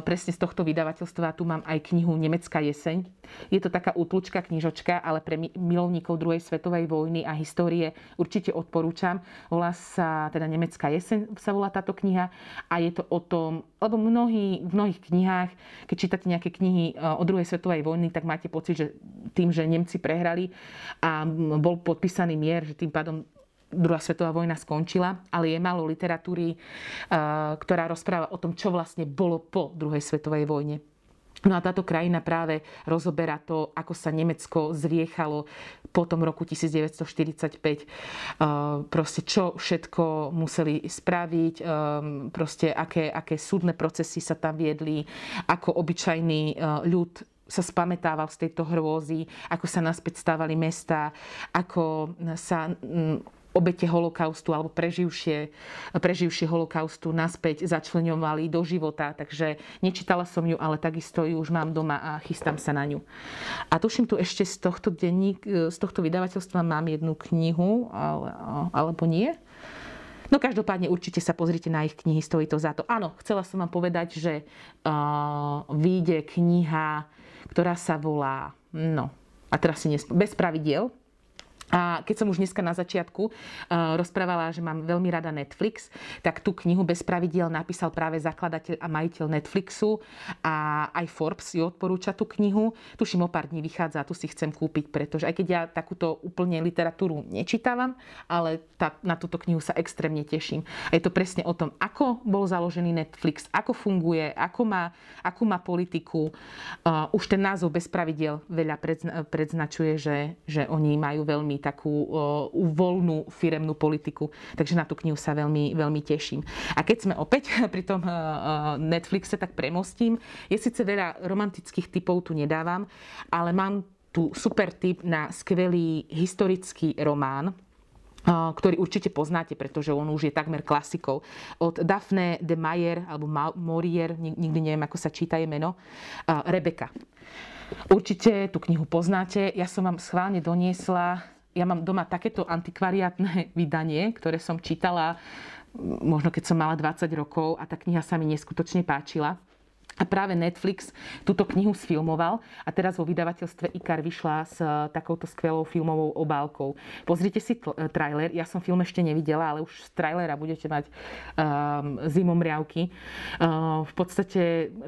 Presne z tohto vydavateľstva tu mám aj knihu Nemecká jeseň. Je to taká útlučka knižočka, ale pre milovníkov druhej svetovej vojny a histórie určite odporúčam. Volá sa teda Nemecká jeseň, sa volá táto kniha a je to o tom, lebo mnohí, v mnohých knihách, keď čítate nejaké knihy uh, o druhej svetovej vojny, tak máte pocit, že tým, že Nemci prehrali, a bol podpísaný mier, že tým pádom druhá svetová vojna skončila, ale je málo literatúry, ktorá rozpráva o tom, čo vlastne bolo po druhej svetovej vojne. No a táto krajina práve rozoberá to, ako sa Nemecko zriechalo po tom roku 1945. Proste čo všetko museli spraviť, proste aké, aké súdne procesy sa tam viedli, ako obyčajný ľud sa spametával z tejto hrôzy, ako sa naspäť stávali mesta, ako sa mm, obete holokaustu alebo preživšie, preživšie holokaustu naspäť začlenovali do života. Takže nečítala som ju, ale takisto ju už mám doma a chystám sa na ňu. A tuším tu ešte z tohto, denník, z tohto vydavateľstva mám jednu knihu, ale, alebo nie. No každopádne určite sa pozrite na ich knihy, stojí to za to. Áno, chcela som vám povedať, že uh, vyjde kniha ktorá sa volá, no, a teraz si nesp- bez pravidiel, a keď som už dneska na začiatku uh, rozprávala, že mám veľmi rada Netflix, tak tú knihu bez pravidiel napísal práve zakladateľ a majiteľ Netflixu a aj Forbes ju odporúča tú knihu. Tuším o pár dní vychádza a tu si chcem kúpiť, pretože aj keď ja takúto úplne literatúru nečítavam, ale tá, na túto knihu sa extrémne teším. A je to presne o tom, ako bol založený Netflix, ako funguje, ako má, akú má politiku. Uh, už ten názov bez pravidiel veľa predznačuje, že, že oni majú veľmi veľmi takú voľnú firemnú politiku. Takže na tú knihu sa veľmi, veľmi teším. A keď sme opäť pri tom Netflixe, tak premostím. Je síce veľa romantických typov tu nedávam, ale mám tu super tip na skvelý historický román, ktorý určite poznáte, pretože on už je takmer klasikou. Od Daphne de Mayer, alebo Morier, nikdy neviem, ako sa číta je meno, Rebeka. Určite tú knihu poznáte. Ja som vám schválne doniesla ja mám doma takéto antikvariátne vydanie, ktoré som čítala možno keď som mala 20 rokov a tá kniha sa mi neskutočne páčila. A práve Netflix túto knihu sfilmoval a teraz vo vydavateľstve IKAR vyšla s e, takouto skvelou filmovou obálkou. Pozrite si e, trailer, ja som film ešte nevidela, ale už z trailera budete mať um, zimomriavky. Uh, v podstate,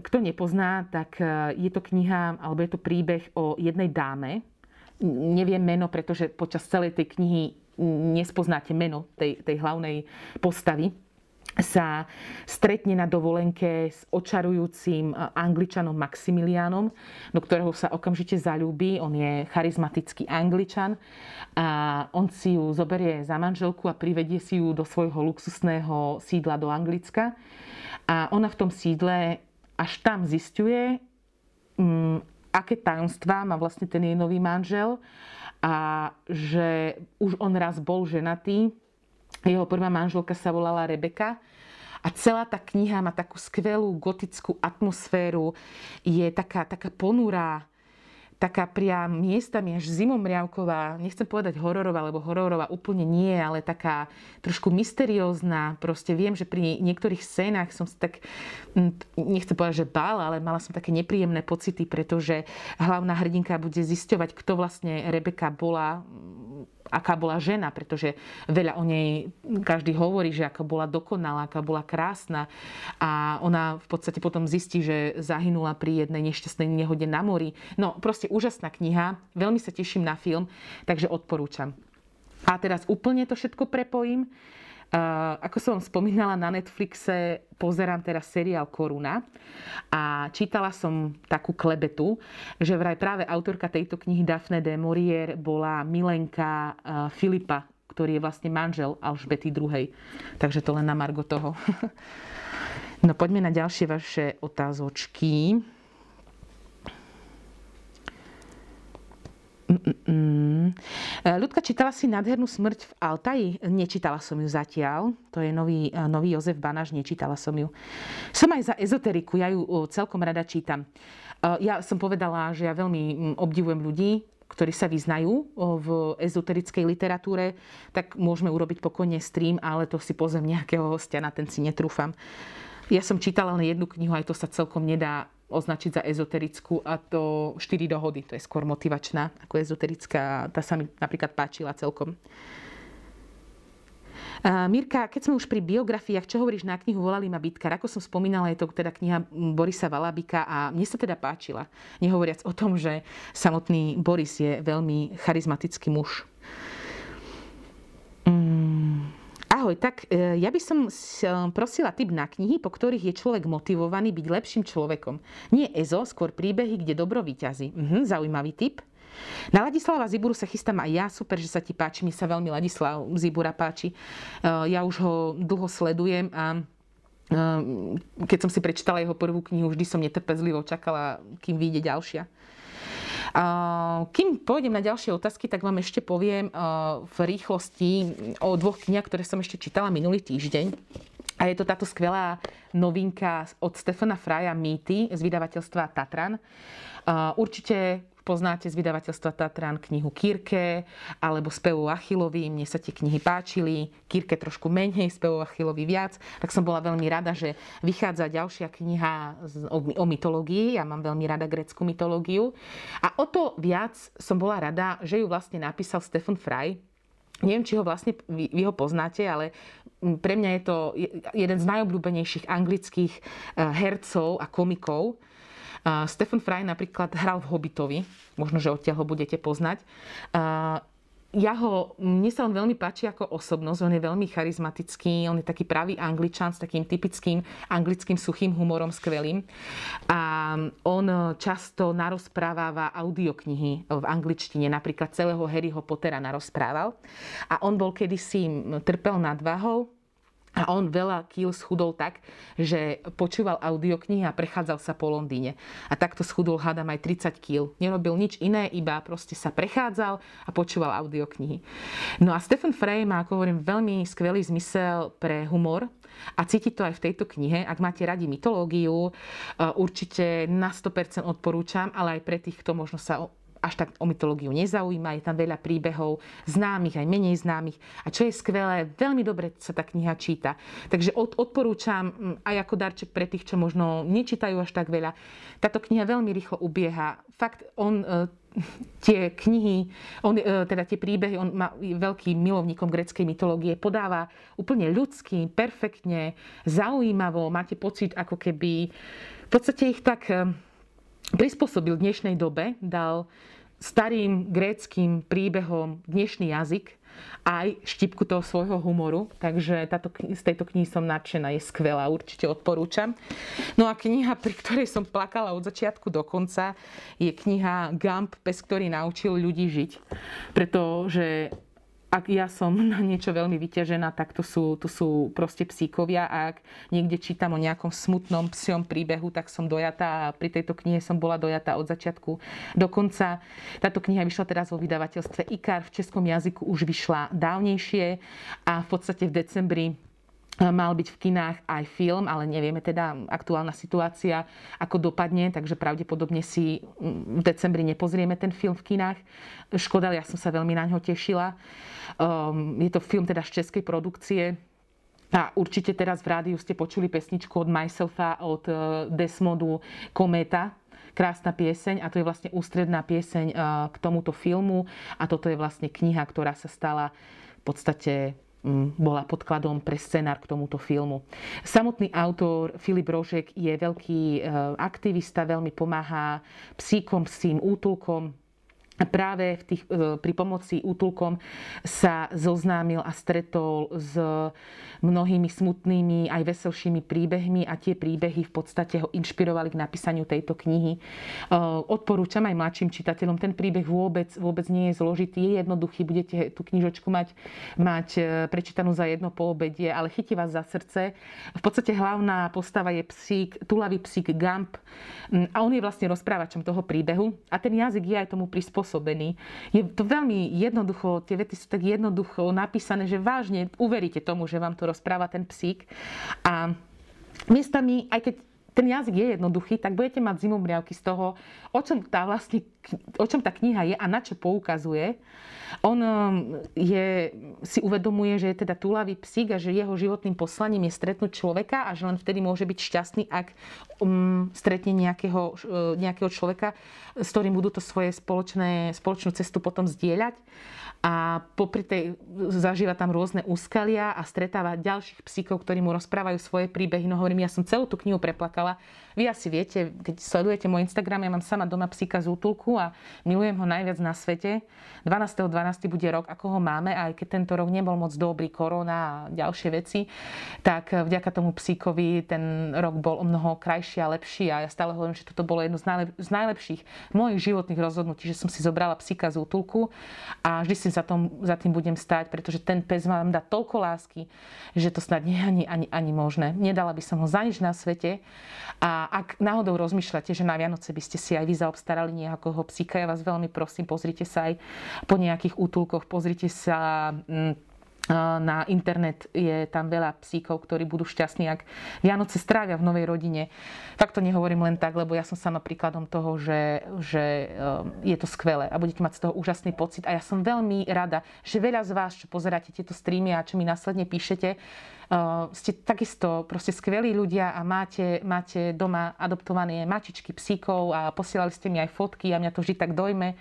kto nepozná, tak je to kniha, alebo je to príbeh o jednej dáme, neviem meno, pretože počas celej tej knihy nespoznáte meno tej, tej hlavnej postavy sa stretne na dovolenke s očarujúcim angličanom Maximilianom, do ktorého sa okamžite zalúbi. On je charizmatický angličan a on si ju zoberie za manželku a privedie si ju do svojho luxusného sídla do Anglicka. A ona v tom sídle až tam zistuje, mm, aké tajomstvá má vlastne ten jej nový manžel a že už on raz bol ženatý. Jeho prvá manželka sa volala Rebeka a celá tá kniha má takú skvelú gotickú atmosféru. Je taká, taká ponurá, taká priam miestami až zimomriavková, nechcem povedať hororová, lebo hororová úplne nie, ale taká trošku mysteriózna. Proste viem, že pri niektorých scénach som si tak, hm, nechcem povedať, že bála, ale mala som také nepríjemné pocity, pretože hlavná hrdinka bude zisťovať, kto vlastne Rebeka bola, aká bola žena, pretože veľa o nej každý hovorí, že aká bola dokonalá, aká bola krásna a ona v podstate potom zistí, že zahynula pri jednej nešťastnej nehode na mori. No proste úžasná kniha, veľmi sa teším na film, takže odporúčam. A teraz úplne to všetko prepojím. Ako som spomínala, na Netflixe pozerám teraz seriál Koruna a čítala som takú klebetu, že vraj práve autorka tejto knihy Daphne de Maurier bola milenka Filipa, ktorý je vlastne manžel Alžbety II. Takže to len na margo toho. No poďme na ďalšie vaše otázočky. Mm-mm. Ľudka, čítala si nádhernú smrť v Altaji? Nečítala som ju zatiaľ. To je nový, e, nový Jozef Banáš, nečítala som ju. Som aj za ezoteriku, ja ju celkom rada čítam. E, ja som povedala, že ja veľmi obdivujem ľudí, ktorí sa vyznajú v ezoterickej literatúre, tak môžeme urobiť pokojne stream, ale to si pozem nejakého hostia, na ten si netrúfam. Ja som čítala len jednu knihu, aj to sa celkom nedá označiť za ezoterickú a to 4 dohody, to je skôr motivačná ako ezoterická, tá sa mi napríklad páčila celkom. Mirka, keď sme už pri biografiách, čo hovoríš na knihu Volali ma Bitkar? Ako som spomínala, je to teda kniha Borisa Valabika a mne sa teda páčila. Nehovoriac o tom, že samotný Boris je veľmi charizmatický muž. Ahoj, tak e, ja by som e, prosila tip na knihy, po ktorých je človek motivovaný byť lepším človekom. Nie EZO, skôr príbehy, kde dobro vyťazí. Mhm, zaujímavý tip. Na Ladislava Ziburu sa chystám aj ja. Super, že sa ti páči. Mi sa veľmi Ladislav Zibura páči. E, ja už ho dlho sledujem a keď som si prečítala jeho prvú knihu, vždy som netrpezlivo čakala, kým vyjde ďalšia. Kým pôjdem na ďalšie otázky, tak vám ešte poviem v rýchlosti o dvoch knihách, ktoré som ešte čítala minulý týždeň. A je to táto skvelá novinka od Stefana Fraja Mýty z vydavateľstva Tatran. Určite poznáte z vydavateľstva Tatran knihu Kirke alebo Spevu Achilovi. Mne sa tie knihy páčili. Kirke trošku menej, Spevu Achilovi viac. Tak som bola veľmi rada, že vychádza ďalšia kniha o mytológii. Ja mám veľmi rada greckú mytológiu. A o to viac som bola rada, že ju vlastne napísal Stefan Fry, Neviem, či ho vlastne vy, vy ho poznáte, ale pre mňa je to jeden z najobľúbenejších anglických eh, hercov a komikov. Stephen Fry napríklad hral v Hobbitovi, možno, že odtiaľ ho budete poznať. Ja ho, mne sa on veľmi páči ako osobnosť, on je veľmi charizmatický, on je taký pravý angličan s takým typickým anglickým suchým humorom, skvelým. A on často narozpráváva audioknihy v angličtine, napríklad celého Harryho Pottera narozprával. A on bol kedysi, trpel nadvahou, a on veľa kýl schudol tak, že počúval audioknihy a prechádzal sa po Londýne. A takto schudol, hádam, aj 30 kýl. Nerobil nič iné, iba proste sa prechádzal a počúval audioknihy. No a Stephen Frey má, ako hovorím, veľmi skvelý zmysel pre humor a cíti to aj v tejto knihe. Ak máte radi mytológiu, určite na 100% odporúčam, ale aj pre tých, kto možno sa až tak o mytológiu nezaujíma, je tam veľa príbehov známych aj menej známych. A čo je skvelé, veľmi dobre sa tá kniha číta. Takže od, odporúčam mm, aj ako darček pre tých, čo možno nečítajú až tak veľa. Táto kniha veľmi rýchlo ubieha. Fakt, on e, tie knihy, on, e, teda tie príbehy, on má veľkým milovníkom greckej mytológie, podáva úplne ľudský, perfektne, zaujímavo, máte pocit, ako keby v podstate ich tak e, prispôsobil dnešnej dobe, dal starým gréckým príbehom dnešný jazyk aj štipku toho svojho humoru. Takže táto, z tejto knihy som nadšená, je skvelá, určite odporúčam. No a kniha, pri ktorej som plakala od začiatku do konca, je kniha Gump, pes, ktorý naučil ľudí žiť. Pretože ak ja som na niečo veľmi vyťažená, tak to sú, to sú proste psíkovia a ak niekde čítam o nejakom smutnom psiom príbehu, tak som dojatá a pri tejto knihe som bola dojatá od začiatku do konca. Táto kniha vyšla teraz vo vydavateľstve IKAR, v českom jazyku už vyšla dávnejšie a v podstate v decembri Mal byť v kinách aj film, ale nevieme teda aktuálna situácia, ako dopadne, takže pravdepodobne si v decembri nepozrieme ten film v kinách. Škoda, ja som sa veľmi na ňo tešila. Um, je to film teda z českej produkcie, a určite teraz v rádiu ste počuli pesničku od Myselfa, od uh, Desmodu Kometa, krásna pieseň a to je vlastne ústredná pieseň uh, k tomuto filmu a toto je vlastne kniha, ktorá sa stala v podstate bola podkladom pre scenár k tomuto filmu. Samotný autor Filip Rožek je veľký e, aktivista, veľmi pomáha psíkom, psím útulkom, práve v tých, e, pri pomoci útulkom sa zoznámil a stretol s mnohými smutnými aj veselšími príbehmi a tie príbehy v podstate ho inšpirovali k napísaniu tejto knihy. E, odporúčam aj mladším čitateľom. Ten príbeh vôbec, vôbec nie je zložitý, je jednoduchý. Budete tú knižočku mať, mať e, prečítanú za jedno poobedie, ale chytí vás za srdce. V podstate hlavná postava je psík, tulavý psík Gump a on je vlastne rozprávačom toho príbehu a ten jazyk je aj tomu prispôsobený prispôsobený. Je to veľmi jednoducho, tie vety sú tak jednoducho napísané, že vážne uveríte tomu, že vám to rozpráva ten psík. A miestami, aj keď ten jazyk je jednoduchý, tak budete mať zimomriavky z toho, o čom tá, vlastne, o čom tá kniha je a na čo poukazuje. On um, je, si uvedomuje, že je teda túlavý psík a že jeho životným poslaním je stretnúť človeka a že len vtedy môže byť šťastný, ak um, stretne nejakého, uh, nejakého človeka, s ktorým budú to svoje spoločné, spoločnú cestu potom zdieľať a popri tej zažíva tam rôzne úskalia a stretáva ďalších psíkov, ktorí mu rozprávajú svoje príbehy. No hovorím, ja som celú tú knihu preplakala. Vy asi viete, keď sledujete môj Instagram, ja mám sama doma psíka z útulku a milujem ho najviac na svete. 12.12. 12. bude rok, ako ho máme, aj keď tento rok nebol moc dobrý, korona a ďalšie veci, tak vďaka tomu psíkovi ten rok bol o mnoho krajší a lepší a ja stále hovorím, že toto bolo jedno z najlepších mojich životných rozhodnutí, že som si zobrala psíka z útulku a vždy si za, tom, za tým budem stať, pretože ten pes vám dá toľko lásky, že to snad nie je ani, ani, ani možné. Nedala by som ho za nič na svete a ak náhodou rozmýšľate, že na Vianoce by ste si aj vy zaobstarali nejakého psíka, ja vás veľmi prosím, pozrite sa aj po nejakých útulkoch, pozrite sa mm, na internet je tam veľa psíkov, ktorí budú šťastní, ak Vianoce strávia v novej rodine. Tak to nehovorím len tak, lebo ja som sama príkladom toho, že, že je to skvelé a budete mať z toho úžasný pocit. A ja som veľmi rada, že veľa z vás, čo pozeráte tieto streamy a čo mi následne píšete, ste takisto proste skvelí ľudia a máte, máte doma adoptované mačičky psíkov a posielali ste mi aj fotky a mňa to vždy tak dojme.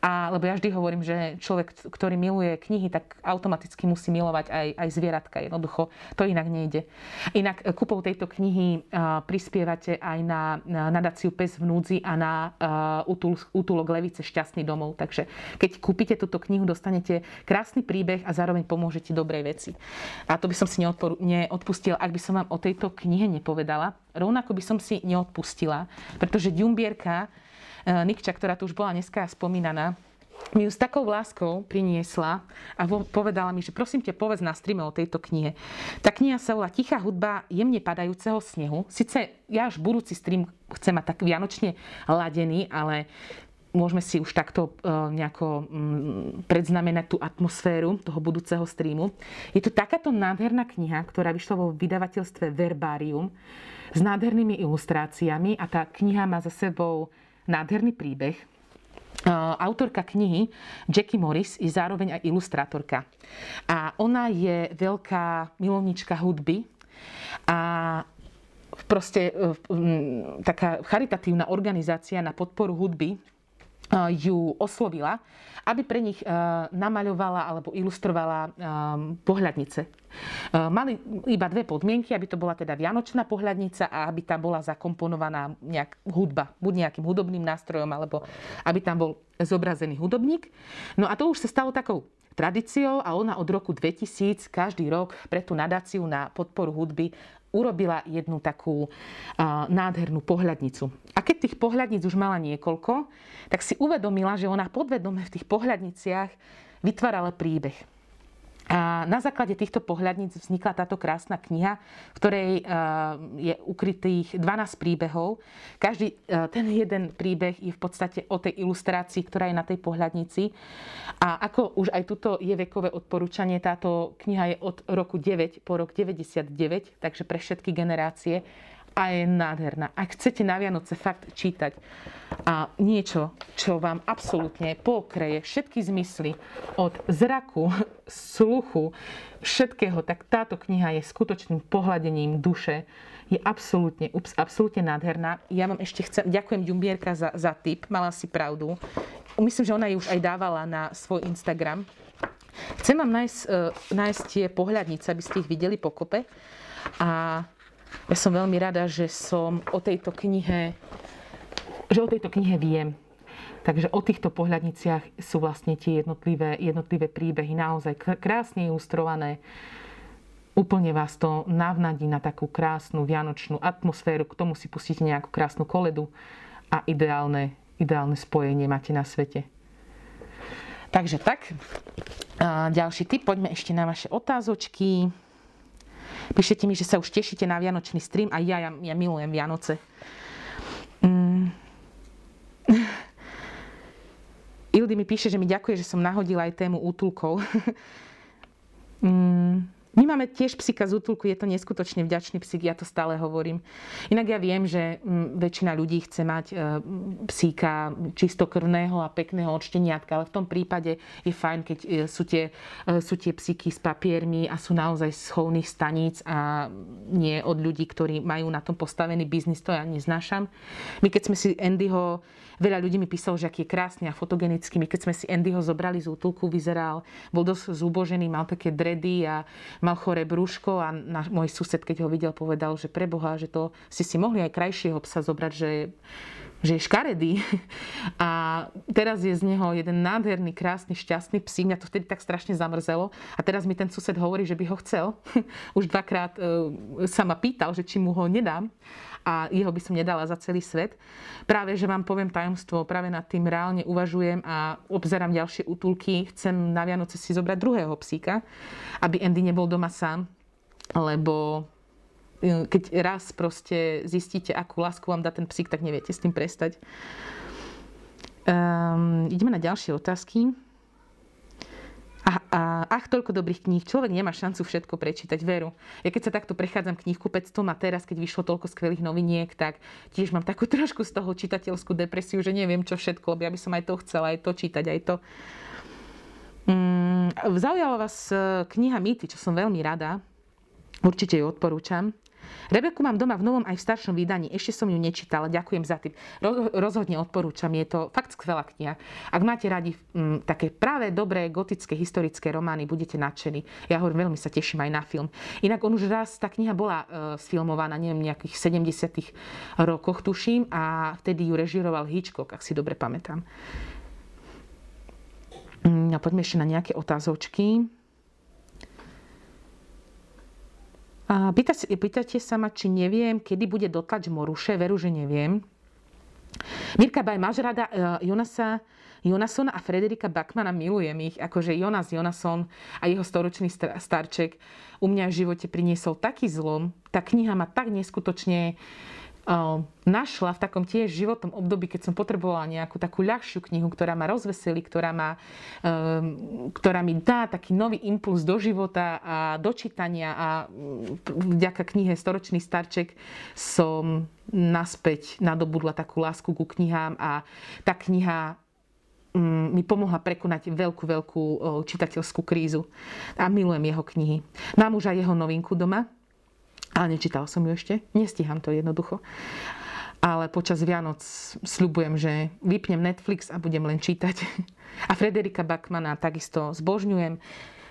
A, lebo ja vždy hovorím, že človek, ktorý miluje knihy, tak automaticky musí milovať aj, aj zvieratka. Jednoducho to inak nejde. Inak e, kúpou tejto knihy uh, prispievate aj na, na Pes v núdzi a na uh, útul, útulok Levice Šťastný domov. Takže keď kúpite túto knihu, dostanete krásny príbeh a zároveň pomôžete dobrej veci. A to by som si neodporu, neodpustil, ak by som vám o tejto knihe nepovedala. Rovnako by som si neodpustila, pretože Ďumbierka Eh, Nikča, ktorá tu už bola dneska spomínaná, mi ju s takou láskou priniesla a povedala mi, že prosím ťa, povedz na streame o tejto knihe. Tá kniha sa volá Tichá hudba jemne padajúceho snehu. Sice ja až budúci stream chcem mať tak vianočne ladený, ale môžeme si už takto eh, nejako mm, predznamenať tú atmosféru toho budúceho streamu. Je to takáto nádherná kniha, ktorá vyšla vo vydavateľstve Verbarium s nádhernými ilustráciami a tá kniha má za sebou nádherný príbeh. Autorka knihy Jackie Morris je zároveň aj ilustrátorka. A ona je veľká milovnička hudby a proste e, taká charitatívna organizácia na podporu hudby ju oslovila, aby pre nich namaľovala alebo ilustrovala pohľadnice. Mali iba dve podmienky, aby to bola teda vianočná pohľadnica a aby tam bola zakomponovaná nejak hudba, buď nejakým hudobným nástrojom, alebo aby tam bol zobrazený hudobník. No a to už sa stalo takou tradíciou a ona od roku 2000 každý rok pre tú nadáciu na podporu hudby urobila jednu takú nádhernú pohľadnicu. A keď tých pohľadníc už mala niekoľko, tak si uvedomila, že ona podvedome v tých pohľadniciach vytvárala príbeh. A na základe týchto pohľadníc vznikla táto krásna kniha, v ktorej eh, je ukrytých 12 príbehov. Každý eh, ten jeden príbeh je v podstate o tej ilustrácii, ktorá je na tej pohľadnici. A ako už aj tuto je vekové odporúčanie, táto kniha je od roku 9 po rok 99, takže pre všetky generácie a je nádherná. Ak chcete na Vianoce fakt čítať a niečo, čo vám absolútne pokreje všetky zmysly od zraku, sluchu, všetkého, tak táto kniha je skutočným pohľadením duše. Je absolútne, ups, absolútne nádherná. Ja vám ešte chcem, ďakujem Ďumbierka za, za tip, mala si pravdu. Myslím, že ona ju už aj dávala na svoj Instagram. Chcem vám nájsť, uh, nájsť tie pohľadnice, aby ste ich videli pokope. A ja som veľmi rada, že som o tejto knihe, že o tejto knihe viem. Takže o týchto pohľadniciach sú vlastne tie jednotlivé, jednotlivé príbehy naozaj krásne ilustrované. Úplne vás to navnadí na takú krásnu vianočnú atmosféru. K tomu si pustíte nejakú krásnu koledu a ideálne, ideálne spojenie máte na svete. Takže tak. A ďalší tip, poďme ešte na vaše otázočky. Píšete mi, že sa už tešíte na Vianočný stream a ja, ja, ja milujem Vianoce. Mm. Ildy mi píše, že mi ďakuje, že som nahodila aj tému útulkov. mm. My máme tiež psíka z útulku, je to neskutočne vďačný psík, ja to stále hovorím. Inak ja viem, že mm, väčšina ľudí chce mať e, psíka čistokrvného a pekného odšteniatka, ale v tom prípade je fajn, keď e, sú tie, e, sú tie psíky s papiermi a sú naozaj z chovných staníc a nie od ľudí, ktorí majú na tom postavený biznis, to ja neznášam. My keď sme si Andyho Veľa ľudí mi písalo, že aký je krásny a fotogenický. My keď sme si Andyho zobrali z útulku, vyzeral, bol dosť zúbožený, mal také dredy a mal choré brúško a na, môj sused, keď ho videl, povedal, že preboha, že to si si mohli aj krajšieho psa zobrať, že že je škaredý. A teraz je z neho jeden nádherný, krásny, šťastný psík. Mňa to vtedy tak strašne zamrzelo. A teraz mi ten sused hovorí, že by ho chcel. Už dvakrát e, sa ma pýtal, že či mu ho nedám a jeho by som nedala za celý svet. Práve, že vám poviem tajomstvo, práve nad tým reálne uvažujem a obzerám ďalšie útulky. Chcem na Vianoce si zobrať druhého psíka, aby Andy nebol doma sám, lebo e, keď raz proste zistíte, akú lásku vám dá ten psík, tak neviete s tým prestať. Um, ideme na ďalšie otázky. A, a ach, toľko dobrých kníh. Človek nemá šancu všetko prečítať, veru. Ja keď sa takto prechádzam knihkupectvom a teraz, keď vyšlo toľko skvelých noviniek, tak tiež mám takú trošku z toho čitateľskú depresiu, že neviem čo všetko, lebo ja by som aj to chcela, aj to čítať, aj to. Mm, zaujala vás e, kniha Mýty, čo som veľmi rada. Určite ju odporúčam. Rebeku mám doma v novom aj v staršom vydaní. Ešte som ju nečítala. Ďakujem za tým. Rozhodne odporúčam. Je to fakt skvelá kniha. Ak máte radi m, mm, také práve dobré gotické historické romány, budete nadšení. Ja hovorím, veľmi sa teším aj na film. Inak on už raz, tá kniha bola e, sfilmovaná, neviem, nejakých 70 rokoch, tuším, a vtedy ju režiroval Hitchcock, ak si dobre pamätám. Mm, a poďme ešte na nejaké otázočky. Pýta, pýtate sa ma, či neviem, kedy bude dotlač Moruše. Veru, že neviem. Mirka Baj, máš rada uh, Jonasa, Jonasona a Frederika Bachmana? Milujem ich. Akože Jonas Jonason a jeho storočný starček u mňa v živote priniesol taký zlom. Tá kniha ma tak neskutočne našla v takom tiež životnom období, keď som potrebovala nejakú takú ľahšiu knihu, ktorá ma rozveselí, ktorá, ma, ktorá mi dá taký nový impuls do života a do čítania a vďaka knihe Storočný starček som naspäť nadobudla takú lásku ku knihám a tá kniha mi pomohla prekonať veľkú, veľkú čitateľskú krízu. A milujem jeho knihy. Mám už aj jeho novinku doma, ale nečítala som ju ešte. Nestíham to jednoducho. Ale počas Vianoc sľubujem, že vypnem Netflix a budem len čítať. A Frederika Bachmana takisto zbožňujem.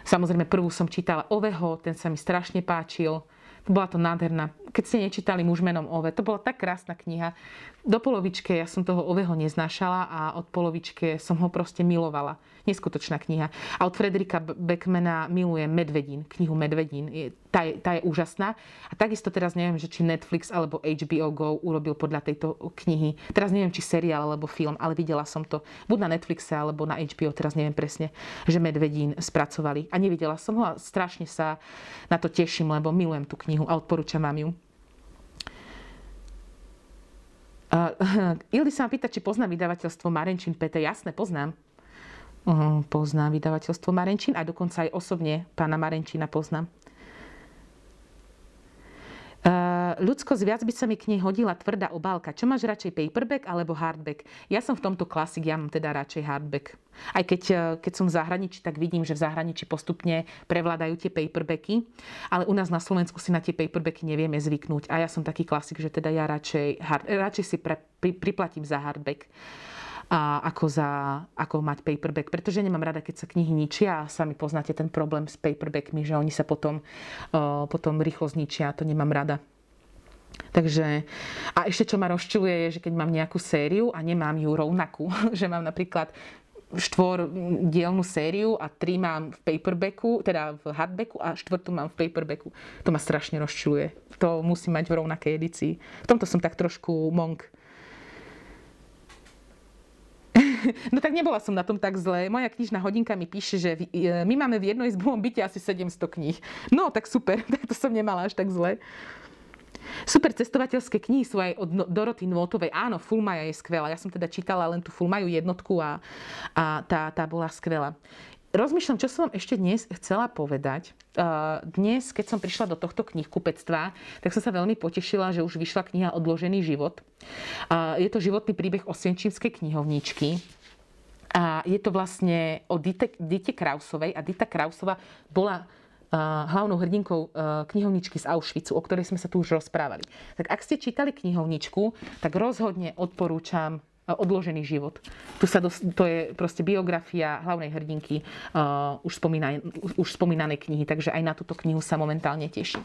Samozrejme, prvú som čítala Oveho, ten sa mi strašne páčil. Bola to nádherná. Keď ste nečítali Muž menom Ove, to bola tak krásna kniha. Do polovičke ja som toho Oveho neznášala a od polovičke som ho proste milovala. Neskutočná kniha. A od Frederika Beckmana milujem Medvedín, knihu Medvedín. Je, tá, je, tá je úžasná. A takisto teraz neviem, že či Netflix alebo HBO Go urobil podľa tejto knihy. Teraz neviem, či seriál alebo film, ale videla som to buď na Netflixe alebo na HBO, teraz neviem presne, že Medvedín spracovali. A nevidela som ho a strašne sa na to teším, lebo milujem tú knihu a odporúčam vám ju. Uh, Ildy sa ma pýta, či poznám vydavateľstvo Marenčín PT. Jasné, poznám. Uh, poznám vydavateľstvo Marenčín a dokonca aj osobne pána Marenčína poznám. Uh, ľudskosť viac by sa mi k nej hodila tvrdá obálka. Čo máš radšej paperback alebo hardback? Ja som v tomto klasik, ja mám teda radšej hardback. Aj keď, uh, keď som v zahraničí, tak vidím, že v zahraničí postupne prevládajú tie paperbacky, ale u nás na Slovensku si na tie paperbacky nevieme zvyknúť. A ja som taký klasik, že teda ja radšej, hard, radšej si pre, pri, priplatím za hardback a ako, za, ako mať paperback. Pretože nemám rada, keď sa knihy ničia a sami poznáte ten problém s paperbackmi, že oni sa potom, potom rýchlo zničia. To nemám rada. Takže, a ešte čo ma rozčuluje je, že keď mám nejakú sériu a nemám ju rovnakú, že mám napríklad štvor dielnú sériu a tri mám v paperbacku, teda v hardbacku a štvrtú mám v paperbacku. To ma strašne rozčuluje. To musím mať v rovnakej edícii. V tomto som tak trošku monk. No tak nebola som na tom tak zle. Moja knižná hodinka mi píše, že e, my máme v jednoizbovom byte asi 700 kníh. No tak super, to som nemala až tak zle. Super cestovateľské knihy sú aj od no- Doroty Nôtovej. Áno, Fulmaja je skvelá. Ja som teda čítala len tú Fulmaju jednotku a, a tá, tá bola skvelá. Rozmýšľam, čo som vám ešte dnes chcela povedať. Dnes, keď som prišla do tohto knihkupectva, tak som sa veľmi potešila, že už vyšla kniha Odložený život. Je to životný príbeh Osienčínskej knihovničky. A je to vlastne o Dite, Dite Krausovej. A Dita Krausova bola hlavnou hrdinkou knihovničky z Auschwitzu, o ktorej sme sa tu už rozprávali. Tak ak ste čítali knihovničku, tak rozhodne odporúčam odložený život. Tu sa dos- to je proste biografia hlavnej hrdinky uh, už, spomínanej, už spomínanej knihy, takže aj na túto knihu sa momentálne teším.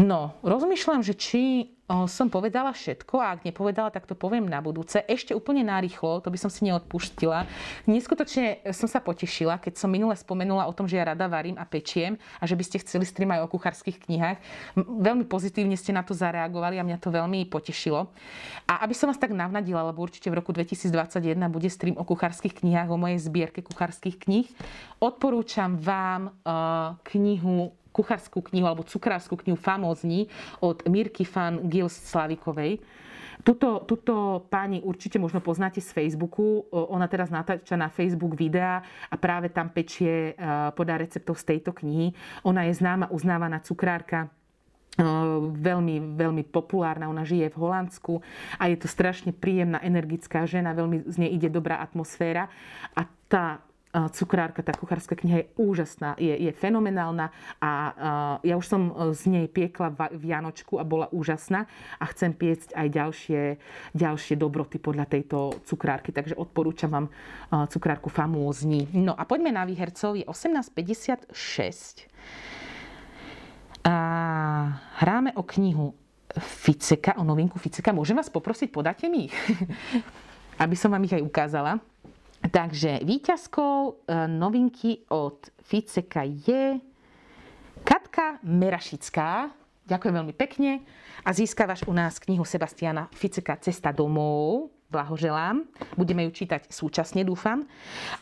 No, rozmýšľam, že či som povedala všetko a ak nepovedala, tak to poviem na budúce. Ešte úplne narýchlo, to by som si neodpustila. Neskutočne som sa potešila, keď som minule spomenula o tom, že ja rada varím a pečiem a že by ste chceli stream aj o kuchárskych knihách. Veľmi pozitívne ste na to zareagovali a mňa to veľmi potešilo. A aby som vás tak navnadila, lebo určite v roku 2021 bude stream o kuchárskych knihách, o mojej zbierke kuchárskych kníh, odporúčam vám uh, knihu kuchárskú knihu alebo cukrárskú knihu Famózni od Mirky Fan Gils Slavikovej. Tuto, tuto pani určite možno poznáte z Facebooku. Ona teraz natáča na Facebook videa a práve tam pečie podá receptov z tejto knihy. Ona je známa, uznávaná cukrárka veľmi, veľmi populárna. Ona žije v Holandsku a je to strašne príjemná, energická žena, veľmi z nej ide dobrá atmosféra. A tá cukrárka, tá kuchárska kniha je úžasná, je, je fenomenálna a ja už som e, z nej piekla Vianočku a bola úžasná a chcem piecť aj ďalšie, ďalšie dobroty podľa tejto cukrárky, takže odporúčam vám e, cukrárku famózni. No a poďme na výhercov, je 1856 a hráme o knihu Ficeka, o novinku Ficeka. Môžem vás poprosiť, podáte mi ich? Aby som vám ich aj ukázala. Takže výťazkou e, novinky od Ficeka je Katka Merašická. Ďakujem veľmi pekne a získavaš u nás knihu Sebastiana Ficeka Cesta domov. Blahoželám. Budeme ju čítať súčasne, dúfam.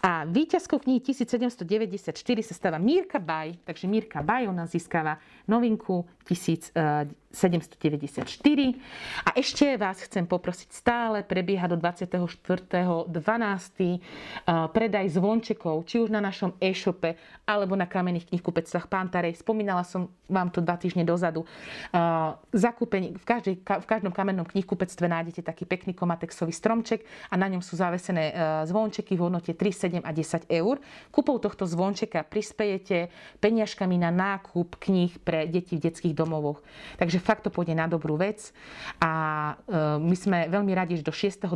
A víťazkou knihy 1794 sa stáva Mírka Baj. Takže Mírka Baj, ona získava novinku 1000, 794. A ešte vás chcem poprosiť, stále prebieha do 24.12. predaj zvončekov, či už na našom e-shope, alebo na kamenných knihkupectvách Pantarej. Spomínala som vám to dva týždne dozadu. Zakúpenie, v, každej, v každom kamennom knihkupectve nájdete taký pekný komatexový stromček a na ňom sú zavesené zvončeky v hodnote 3, 7 a 10 eur. Kúpou tohto zvončeka prispejete peniažkami na nákup kníh pre deti v detských domovoch. Takže fakt to pôjde na dobrú vec. A e, my sme veľmi radi, že do 6.12.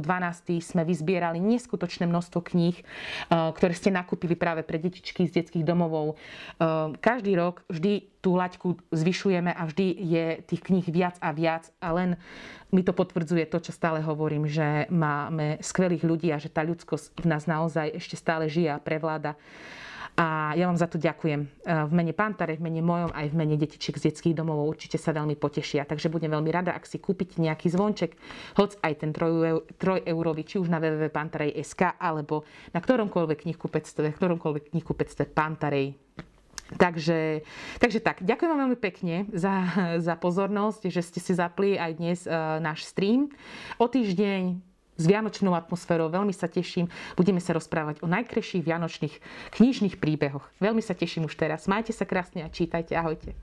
sme vyzbierali neskutočné množstvo kníh, e, ktoré ste nakúpili práve pre detičky z detských domovov. E, každý rok vždy tú laťku zvyšujeme a vždy je tých kníh viac a viac a len mi to potvrdzuje to, čo stále hovorím, že máme skvelých ľudí a že tá ľudskosť v nás naozaj ešte stále žije a prevláda. A ja vám za to ďakujem. E, v mene Pantare, v mene mojom, aj v mene detičiek z detských domov určite sa veľmi potešia. Takže budem veľmi rada, ak si kúpite nejaký zvonček, hoď aj ten 3 eurový, či už na www.pantarej.sk alebo na ktoromkoľvek knihkupectve, ktoromkoľvek knihkupectve Pantarej. Takže, takže tak, ďakujem vám veľmi pekne za, za pozornosť, že ste si zapli aj dnes uh, náš stream. O týždeň s vianočnou atmosférou. Veľmi sa teším. Budeme sa rozprávať o najkrajších vianočných knižných príbehoch. Veľmi sa teším už teraz. Majte sa krásne a čítajte. Ahojte.